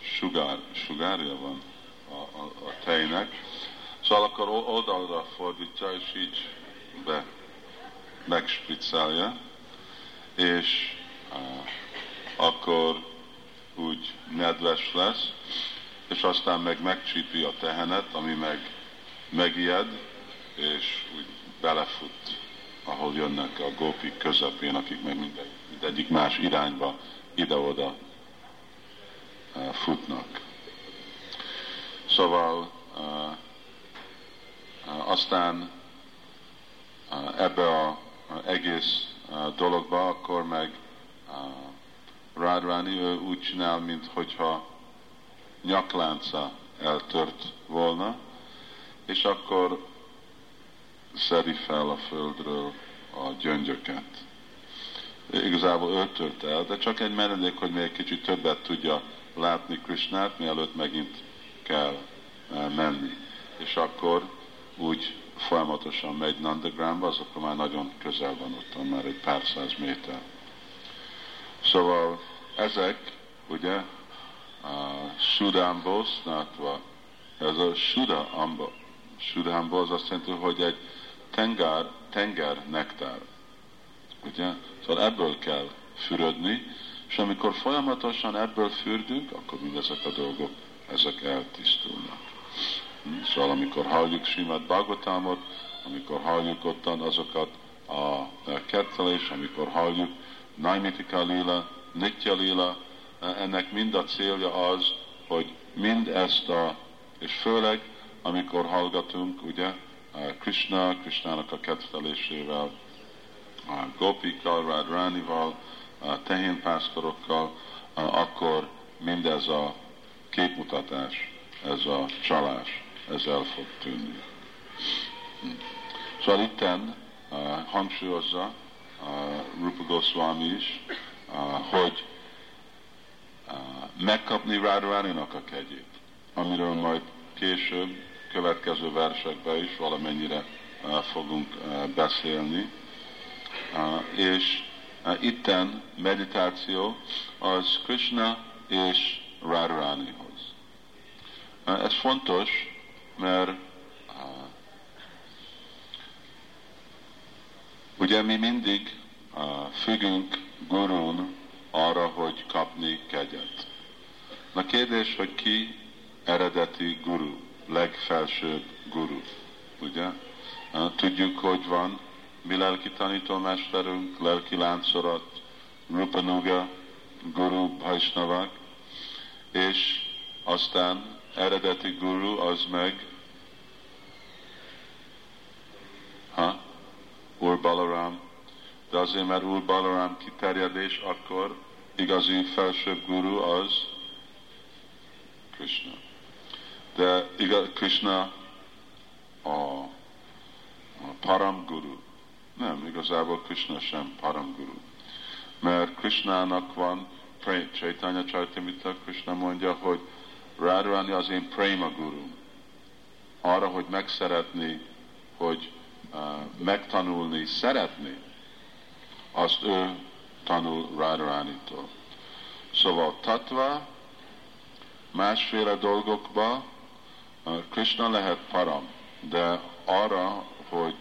sugár, sugárja van a, a, a tejnek. Szóval akkor oldalra fordítja, és így be megspriccelje, és akkor úgy nedves lesz, és aztán meg megcsípi a tehenet, ami meg megijed, és úgy belefut, ahol jönnek a gópik közepén, akik meg mindegy, mindegyik más irányba ide-oda futnak. Szóval e, aztán ebbe a egész dologba akkor meg Radharani ő úgy csinál, mint hogyha nyaklánca eltört volna, és akkor szedi fel a földről a gyöngyöket. Igazából ő tört el, de csak egy menedék, hogy még kicsit többet tudja látni Krishnát, mielőtt megint kell menni. És akkor úgy folyamatosan megy Nandagramba, az akkor már nagyon közel van ott, már egy pár száz méter. Szóval ezek, ugye, a Sudámból snátva, ez a Suda amba. Sudámból az azt jelenti, hogy egy tenger, tenger nektár. Ugye? Szóval ebből kell fürödni, és amikor folyamatosan ebből fürdünk, akkor mindezek a dolgok, ezek eltisztulnak. Szóval amikor halljuk Simát Bagotámot, amikor halljuk ottan azokat a kettelés, amikor halljuk Naimitika Lila, Nitya Lila, ennek mind a célja az, hogy mind ezt a, és főleg amikor hallgatunk, ugye, Krishna, Krishnának a kettelésével, a Gopikkal, Radránival, a tehénpásztorokkal, akkor mindez a képmutatás, ez a csalás, ez el fog tűnni. Szóval itten uh, hangsúlyozza uh, Rupa Goswami is, uh, hogy uh, megkapni Radharaninak a kegyét, amiről majd később, következő versekben is valamennyire uh, fogunk uh, beszélni. Uh, és uh, itten meditáció az Krishna és Radharanihoz. Uh, ez fontos, mert uh, ugye mi mindig uh, függünk gurun arra, hogy kapni kegyet. Na kérdés, hogy ki eredeti guru, legfelsőbb guru, ugye? Tudjuk, hogy van mi lelki tanítómesterünk, lelki láncorat, Rupanuga, Guru Bhaisnavak, és aztán eredeti guru az meg ha? Ur Balaram, de azért, mert Úr Balaram kiterjedés, akkor igazi felsőbb guru az Krishna. De igaz, Krishna a, a Param Guru. Nem, igazából Krishna sem Param Guru. Mert Krishnának van, Chaitanya Charitamrita Krishna mondja, hogy Radharani az én Prema Guru. Arra, hogy megszeretni, hogy uh, megtanulni, szeretni, azt ő tanul Radharani-tól. Szóval tatva, másféle dolgokba Krishna lehet param, de arra, hogy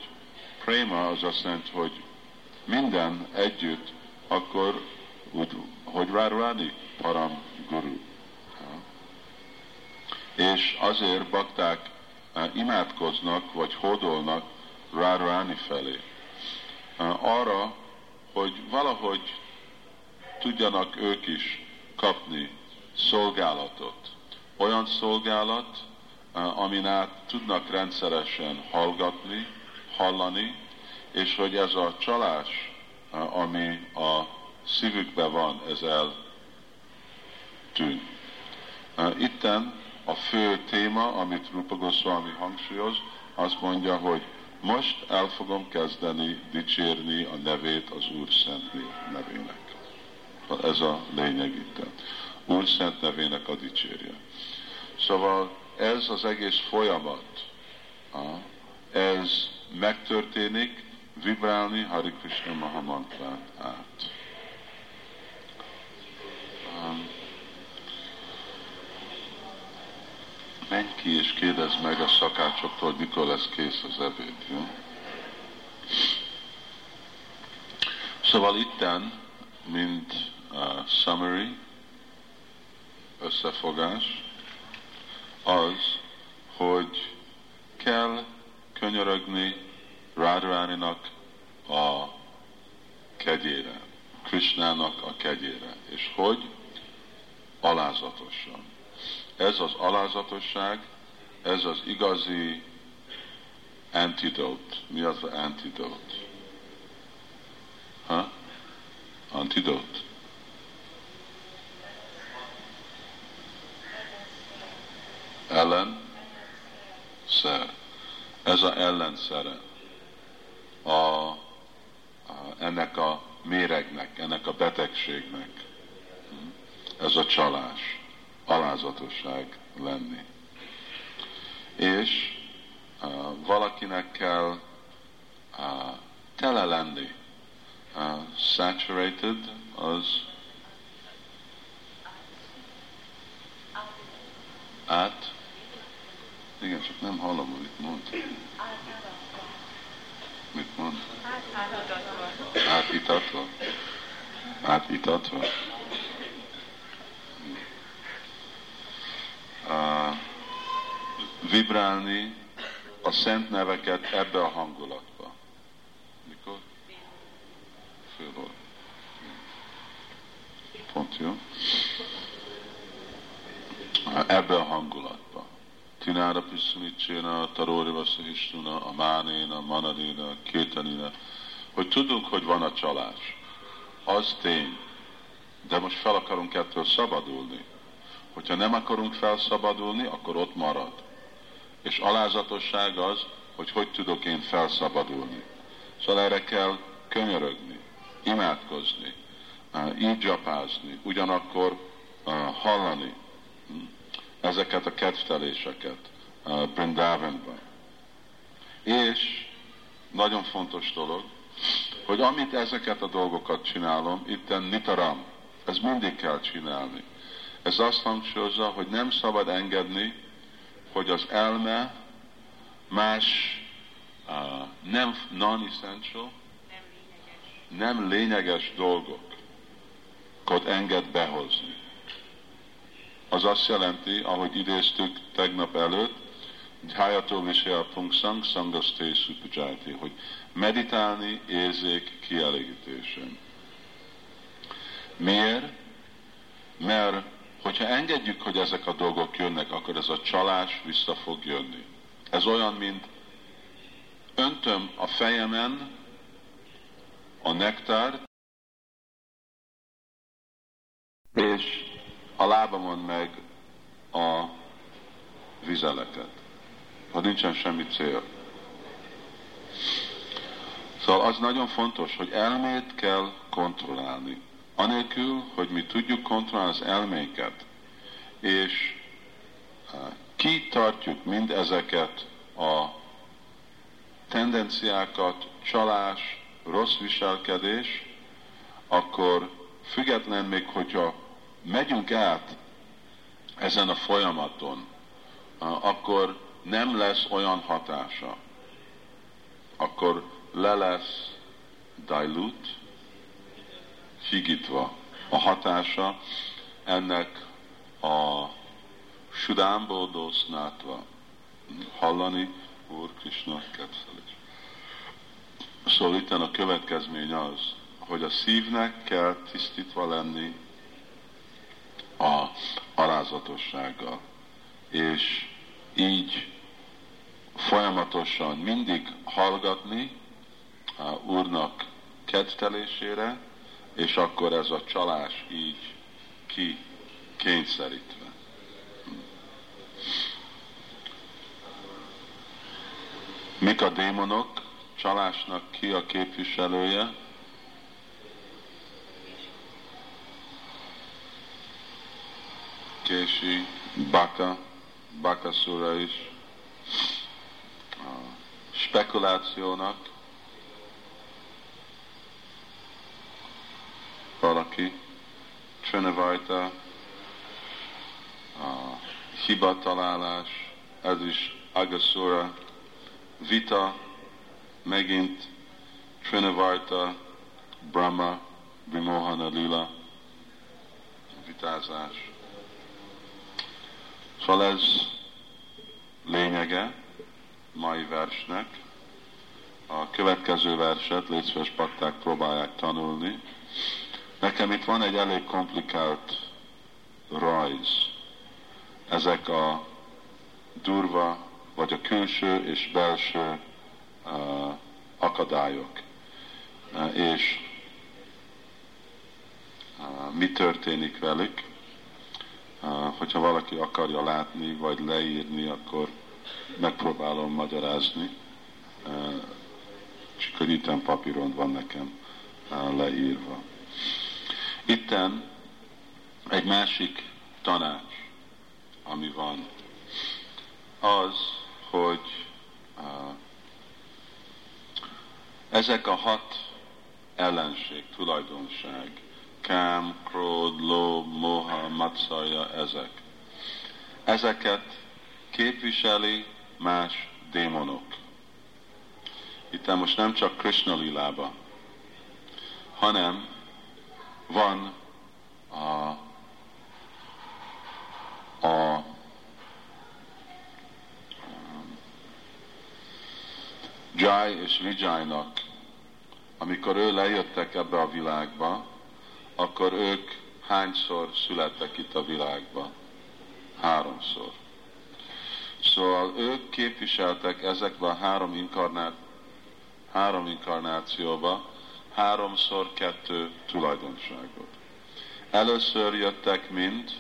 prema az azt jelenti, hogy minden együtt, akkor úgy, hogy Radharani param guru. És azért bakták imádkoznak, vagy hódolnak Radharani felé. Arra, hogy valahogy tudjanak ők is kapni szolgálatot. Olyan szolgálat, amin át tudnak rendszeresen hallgatni, hallani, és hogy ez a csalás, ami a szívükben van, ez el tűn. Itten a fő téma, amit Rupa Goswami hangsúlyoz, azt mondja, hogy most el fogom kezdeni dicsérni a nevét az Úr Szent nevének. Ez a lényeg itt. Úr Szent nevének a dicsérje. Szóval ez az egész folyamat, ez megtörténik, vibrálni Hari Krishna Mahamantrát át. Um, menj ki és kérdezd meg a szakácsoktól, hogy mikor lesz kész az ebéd. Jó? Szóval itten, mint uh, summary, összefogás, az, hogy kell könyörögni Radharaninak a kegyére, Krishnának a kegyére, és hogy alázatosan. Ez az alázatosság, ez az igazi antidote. Mi az az antidote? Ha? Antidote. Ellen szer. Ez a ellenszere a, a, ennek a méregnek, ennek a betegségnek. Ez a csalás alázatosság lenni. És uh, valakinek kell uh, tele lenni. Uh, saturated az át. Igen, csak nem hallom, hogy mit mond. Mit mond? Átitatva. Átitatva. Vibrálni a szent neveket ebbe a hangulatba. Mikor? Óra. Pont jó. Ebbe a hangulatba. Tinára Piszumicséna, Taróri Vaszahistuna, a Mánéna, Manadéna, Kétanina, hogy tudunk, hogy van a csalás. Az tény. De most fel akarunk ettől szabadulni. Hogyha nem akarunk felszabadulni, akkor ott marad. És alázatosság az, hogy hogy tudok én felszabadulni. Szóval erre kell könyörögni, imádkozni, így gyapázni, ugyanakkor hallani hm, ezeket a kedvteléseket Brindavanban. És nagyon fontos dolog, hogy amit ezeket a dolgokat csinálom, itten nitaram, ez mindig kell csinálni. Ez azt hangsúlyozza, hogy nem szabad engedni, hogy az elme más uh, nem non-essential, nem lényeges dolgokat enged behozni. Az azt jelenti, ahogy idéztük tegnap előtt, Hayató Visaya Pungsang Sangaszté Supajati, hogy meditálni érzék kielégítésen. Miért? Mert hogyha engedjük, hogy ezek a dolgok jönnek, akkor ez a csalás vissza fog jönni. Ez olyan, mint öntöm a fejemen a nektárt, és a lábamon meg a vizeleket. Ha nincsen semmi cél. Szóval az nagyon fontos, hogy elmét kell kontrollálni. Anélkül, hogy mi tudjuk kontrollálni az elméket, és kitartjuk mind ezeket a tendenciákat, csalás, rossz viselkedés, akkor független még, hogyha megyünk át ezen a folyamaton, akkor nem lesz olyan hatása. Akkor le lesz dilute, higítva a hatása ennek a sudámbódó snátva. Hallani, Úr Krishna kedvelés. Szóval itt a következmény az, hogy a szívnek kell tisztítva lenni a alázatossággal. És így folyamatosan mindig hallgatni a Úrnak kedvelésére, és akkor ez a csalás így ki kényszerítve. Mik a démonok? Csalásnak ki a képviselője? Kési, Baka, Bakaszura is. A spekulációnak valaki, Trinavajta, a hibatalálás, ez is Agasura, vita, megint Trinavarta, Brahma, Vimohana Lila, vitázás. Szóval ez lényege mai versnek. A következő verset, létszves pakták próbálják tanulni. Nekem itt van egy elég komplikált rajz. Ezek a durva vagy a külső és belső uh, akadályok. Uh, és uh, mi történik velük. Uh, hogyha valaki akarja látni, vagy leírni, akkor megpróbálom magyarázni. Uh, hogy itten papíron van nekem uh, leírva. Itten egy másik tanács, ami van, az, hogy uh, ezek a hat ellenség, tulajdonság, kám, kród, ló, moha, matszaja, ezek. Ezeket képviseli más démonok. Itt most nem csak Krishna lilába, hanem van a, a Jai és Vijaynak, amikor ő lejöttek ebbe a világba, akkor ők hányszor születtek itt a világba? Háromszor. Szóval ők képviseltek ezekben a három, inkarnát, három inkarnációba háromszor kettő tulajdonságot. Először jöttek mind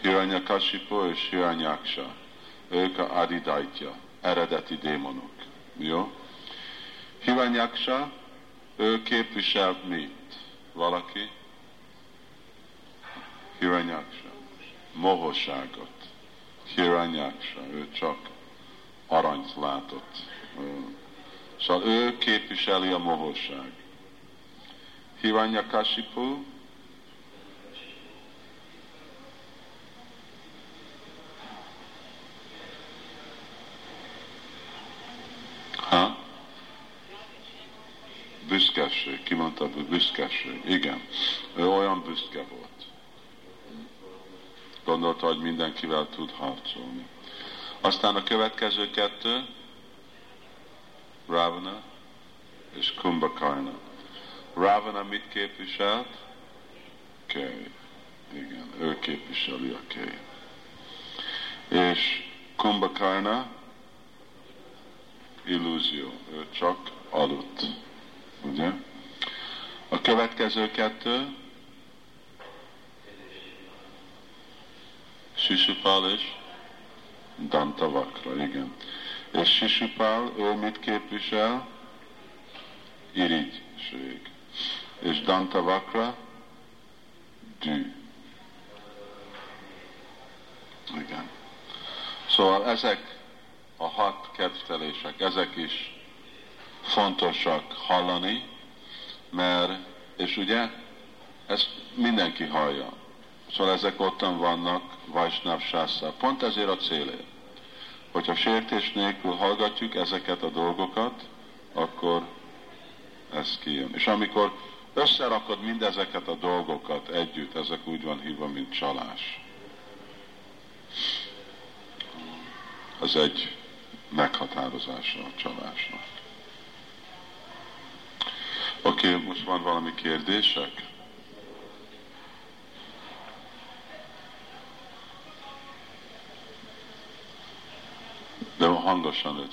Hiranyakashipu és Hiranyaksa. Ők a Adidaitya eredeti démonok. Jó? Hiranyaksa, ő képviselt mit? Valaki? Hiranyaksa. Mohosságot. Hiranyaksa, ő csak aranyt látott. Szóval ő képviseli a mohosság. Hiranyakashipu, büszkeség, kimondta, büszkeség. Igen, ő olyan büszke volt. Gondolta, hogy mindenkivel tud harcolni. Aztán a következő kettő, Ravana és Kumbhakarna. Ravana mit képviselt? Kej. Igen, ő képviseli a kej. És Kumbhakarna illúzió, ő csak aludt. Ugye? A következő kettő, Sisupal és Dantavakra, igen. És Sisupal, ő mit képvisel? Irigység. És Dantavakra dű. Igen. Szóval ezek a hat kedvtelések, ezek is fontosak hallani, mert, és ugye, ezt mindenki hallja. Szóval ezek ottan vannak Vajsnav Sászá. Pont ezért a célért. Hogyha sértés nélkül hallgatjuk ezeket a dolgokat, akkor ez kijön. És amikor összerakod mindezeket a dolgokat együtt, ezek úgy van hívva, mint csalás. Az egy meghatározása a csalásnak. Oké, okay, most van valami kérdések? De hangosan.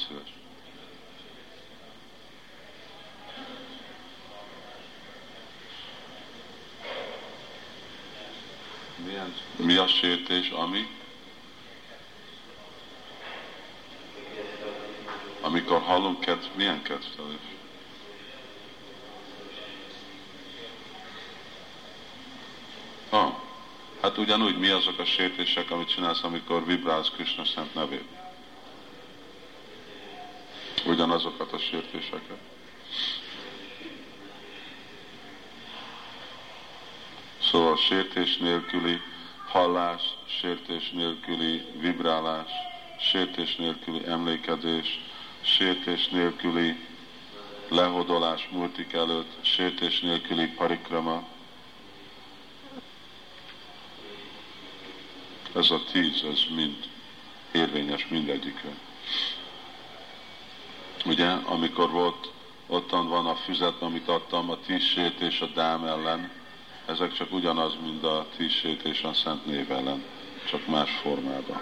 Milyen, mi a sértés, ami? Amikor hallunk kedv, milyen kedvtelés? Ah, hát ugyanúgy mi azok a sértések, amit csinálsz, amikor vibrálsz Krishna szent nevét? Ugyanazokat a sértéseket. Szóval sértés nélküli hallás, sértés nélküli vibrálás, sértés nélküli emlékezés, sértés nélküli lehodolás murtik előtt, sértés nélküli parikrama. Ez a tíz, ez mind érvényes mindegyikre. Ugye, amikor volt, ottan van a füzet, amit adtam, a tíz sértés a dám ellen, ezek csak ugyanaz, mint a tíz sértés a szent név ellen, csak más formában.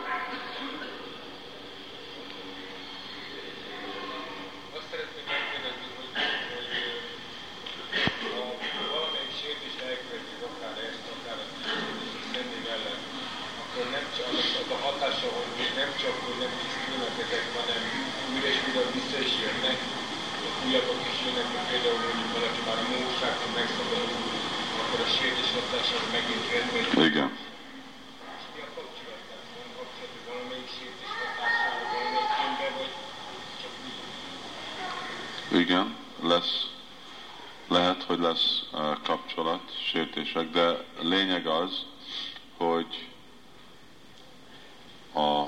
Igen. Igen, lesz, lehet, hogy lesz uh, kapcsolat, sértések, de lényeg az, hogy a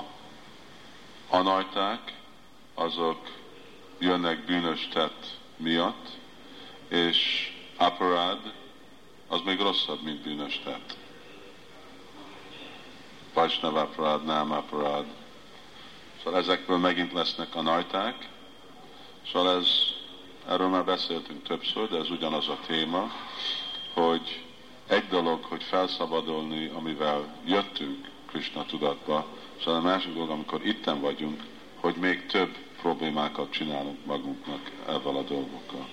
anajták, azok jönnek bűnös tett miatt, és aparád, az még rosszabb, mint bűnös tett. Vajsnav aparád, nem aparád. Szóval ezekből megint lesznek a najták. Szóval ez, erről már beszéltünk többször, de ez ugyanaz a téma, hogy egy dolog, hogy felszabadulni, amivel jöttünk Krishna tudatba, szóval a másik dolog, amikor itten vagyunk, hogy még több problémákat csinálunk magunknak ezzel a dolgokkal.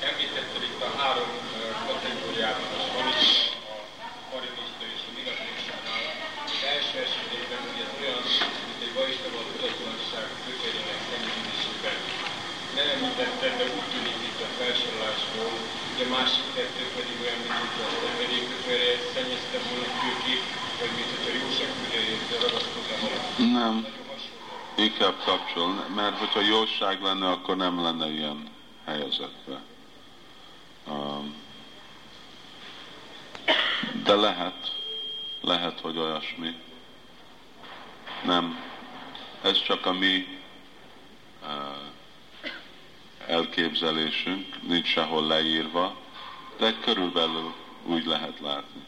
Említetted itt a három kategóriát, a svanista, a parimista és a migatésánál. Az első esetében ugye ez olyan, mint egy vajstava tudatlanság kötelének szennyezésében. Nem említetted, de úgy tűnik itt a felsorolásból, ugye másik kettő pedig olyan, mint hogy a szenvedélykötőre szennyezte volna kőkép, vagy mint hogyha jóságkötőjét ragaszkodna valami. Nem. Inkább kapcsol, mert hogyha jóság lenne, akkor nem lenne ilyen helyezetben. Um, de lehet, lehet, hogy olyasmi. Nem. Ez csak a mi elképzelésünk, nincs sehol leírva, de körülbelül úgy lehet látni.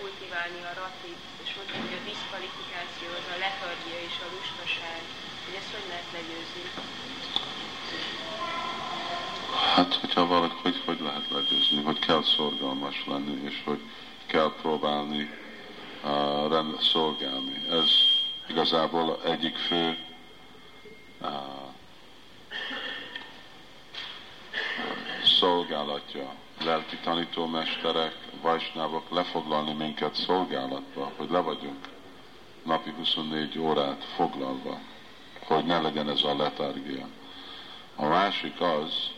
kultiválni a ratit, és mondta, hogy a diszkvalifikáció az a letargia és a lustaság, hogy ezt hogy lehet legyőzni? Hogyha valaki, hogy, hogy lehet legyőzni, hogy kell szorgalmas lenni, és hogy kell próbálni uh, rend, szolgálni. Ez, igazából egyik fő uh, szolgálatja, lelki tanítómesterek, vajsnávok lefoglalni minket szolgálatba, hogy le vagyunk napi 24 órát foglalva, hogy ne legyen ez a letargia. A másik az,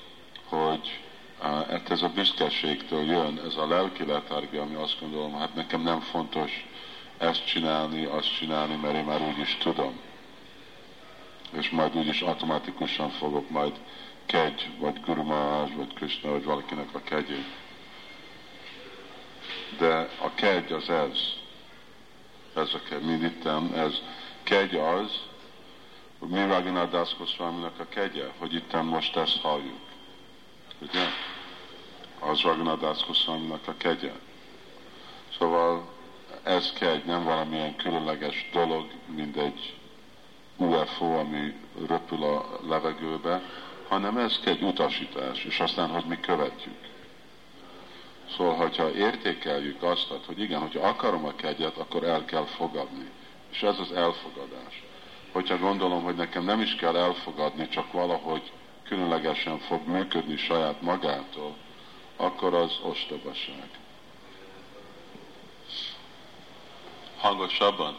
hogy uh, ez a büszkeségtől jön, ez a lelki letargia, ami azt gondolom, hát nekem nem fontos ezt csinálni, azt csinálni, mert én már úgyis tudom. És majd úgyis automatikusan fogok majd kegy, vagy Guru vagy Krishna, vagy valakinek a kegyét. De a kegy az ez. Ez a kegy, mint ittem, ez kegy az, hogy mi Raghunath Das a kegye, hogy itt most ezt halljuk. Ugye? Az Raghunath Das a kegye. Szóval ez kegy, nem valamilyen különleges dolog, mint egy UFO, ami röpül a levegőbe, hanem ez egy utasítás, és aztán, hogy mi követjük. Szóval, hogyha értékeljük azt, hogy igen, hogyha akarom a kegyet, akkor el kell fogadni. És ez az elfogadás. Hogyha gondolom, hogy nekem nem is kell elfogadni, csak valahogy különlegesen fog működni saját magától, akkor az ostobaság. Hangosabban?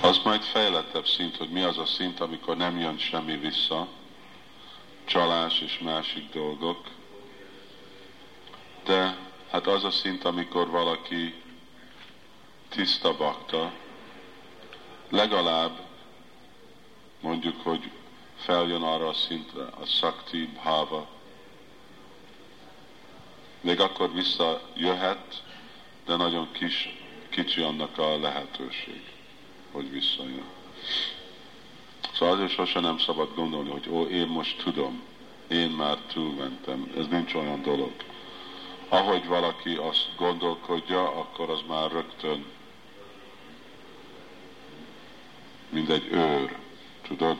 Az majd fejlettebb szint, hogy mi az a szint, amikor nem jön semmi vissza, csalás és másik dolgok. De hát az a szint, amikor valaki tiszta bakta, legalább mondjuk, hogy feljön arra a szintre, a szakti bhava, még akkor visszajöhet, de nagyon kis, kicsi annak a lehetőség hogy visszajön. Szóval azért sose nem szabad gondolni, hogy ó, én most tudom, én már túlmentem. Ez nincs olyan dolog. Ahogy valaki azt gondolkodja, akkor az már rögtön mint egy őr, tudod?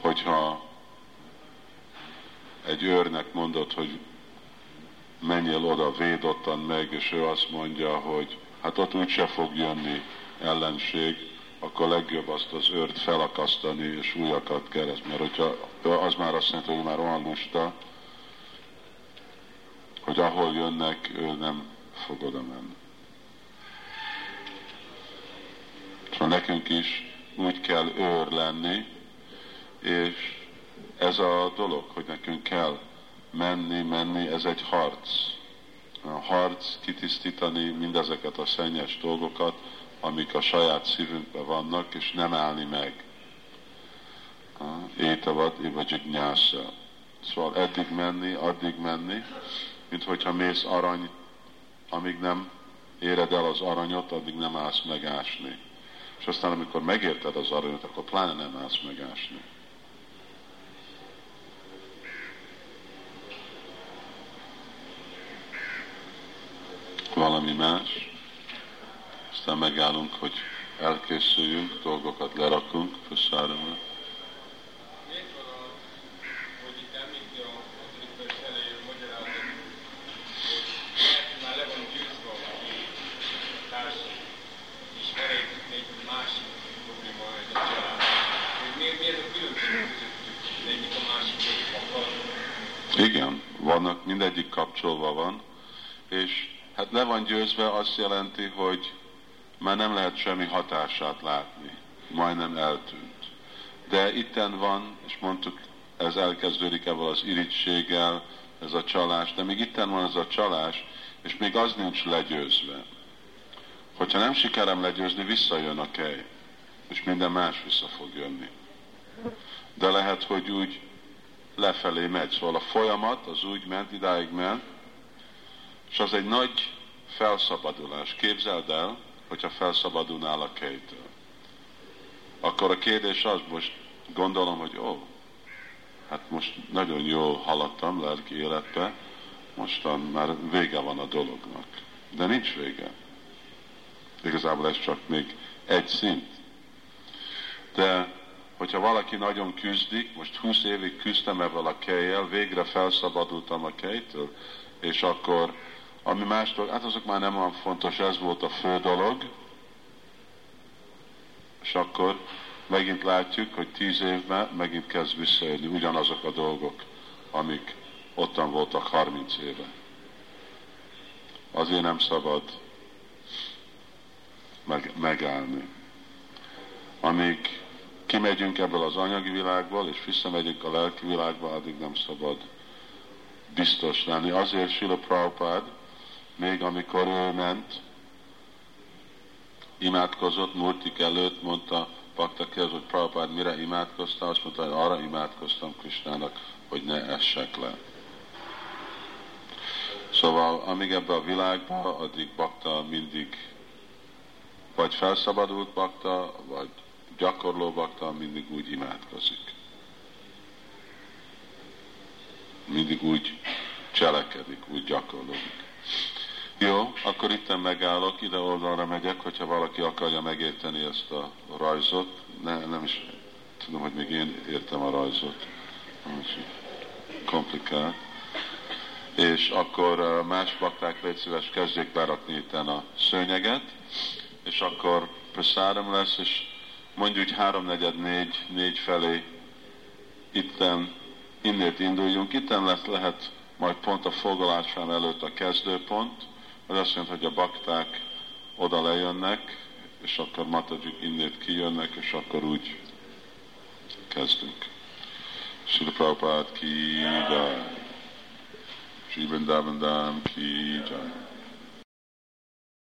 Hogyha egy őrnek mondod, hogy menjél oda, véd ottan meg, és ő azt mondja, hogy hát ott úgyse fog jönni ellenség, akkor legjobb azt az őrt felakasztani és újakat kereszt, mert hogyha az már azt jelenti, hogy már olyan lusta, hogy ahol jönnek, ő nem fog oda menni. Szóval nekünk is úgy kell őr lenni, és ez a dolog, hogy nekünk kell menni, menni, ez egy harc. A harc kitisztítani mindezeket a szennyes dolgokat, amik a saját szívünkben vannak, és nem állni meg. Étavad, vagy nyásza. Szóval eddig menni, addig menni, mint hogyha mész arany, amíg nem éred el az aranyot, addig nem állsz megásni. És aztán amikor megérted az aranyot, akkor pláne nem állsz megásni. Valami más? aztán megállunk, hogy elkészüljünk, dolgokat lerakunk, puszára. Igen, vannak, mindegyik kapcsolva van, és hát le van győzve azt jelenti, hogy már nem lehet semmi hatását látni, majdnem eltűnt. De itten van, és mondtuk, ez elkezdődik ebből az irítséggel, ez a csalás, de még itten van ez a csalás, és még az nincs legyőzve. Hogyha nem sikerem legyőzni, visszajön a kej, és minden más vissza fog jönni. De lehet, hogy úgy lefelé megy. Szóval a folyamat az úgy ment, idáig ment, és az egy nagy felszabadulás. Képzeld el, hogyha felszabadulnál a kejtől. Akkor a kérdés az, most gondolom, hogy ó, hát most nagyon jól haladtam lelki életbe, mostan már vége van a dolognak. De nincs vége. Igazából ez csak még egy szint. De hogyha valaki nagyon küzdik, most 20 évig küzdtem ebben a kejjel, végre felszabadultam a kejtől, és akkor ami más dolog, hát azok már nem olyan fontos, ez volt a fő dolog, és akkor megint látjuk, hogy tíz évben megint kezd visszajönni ugyanazok a dolgok, amik ottan voltak 30 éve. Azért nem szabad meg, megállni. Amíg kimegyünk ebből az anyagi világból, és visszamegyünk a lelki világba, addig nem szabad biztos lenni. Azért Sila Prabhupád, még amikor ő ment, imádkozott Murtik előtt, mondta Paktakihez, hogy Prabhupád mire imádkoztál, azt mondta, hogy arra imádkoztam Krisnának, hogy ne essek le. Szóval amíg ebbe a világba, addig bakta mindig vagy felszabadult bakta, vagy gyakorló bakta mindig úgy imádkozik. Mindig úgy cselekedik, úgy gyakorlódik. Jó, akkor itt megállok, ide oldalra megyek, hogyha valaki akarja megérteni ezt a rajzot. Ne, nem is tudom, hogy még én értem a rajzot. Komplikált. És akkor más bakták légy szíves, kezdjék berakni itt a szőnyeget, és akkor praszárom lesz, és mondjuk háromnegyed négy, négy felé itten, innét induljunk. Itten lesz, lehet majd pont a foglalásán előtt a kezdőpont, ez azt jelenti, hogy a bakták oda lejönnek, és akkor Matajik innét kijönnek, és akkor úgy kezdünk. Srila Prabhupada ki jai, Sri ki jai.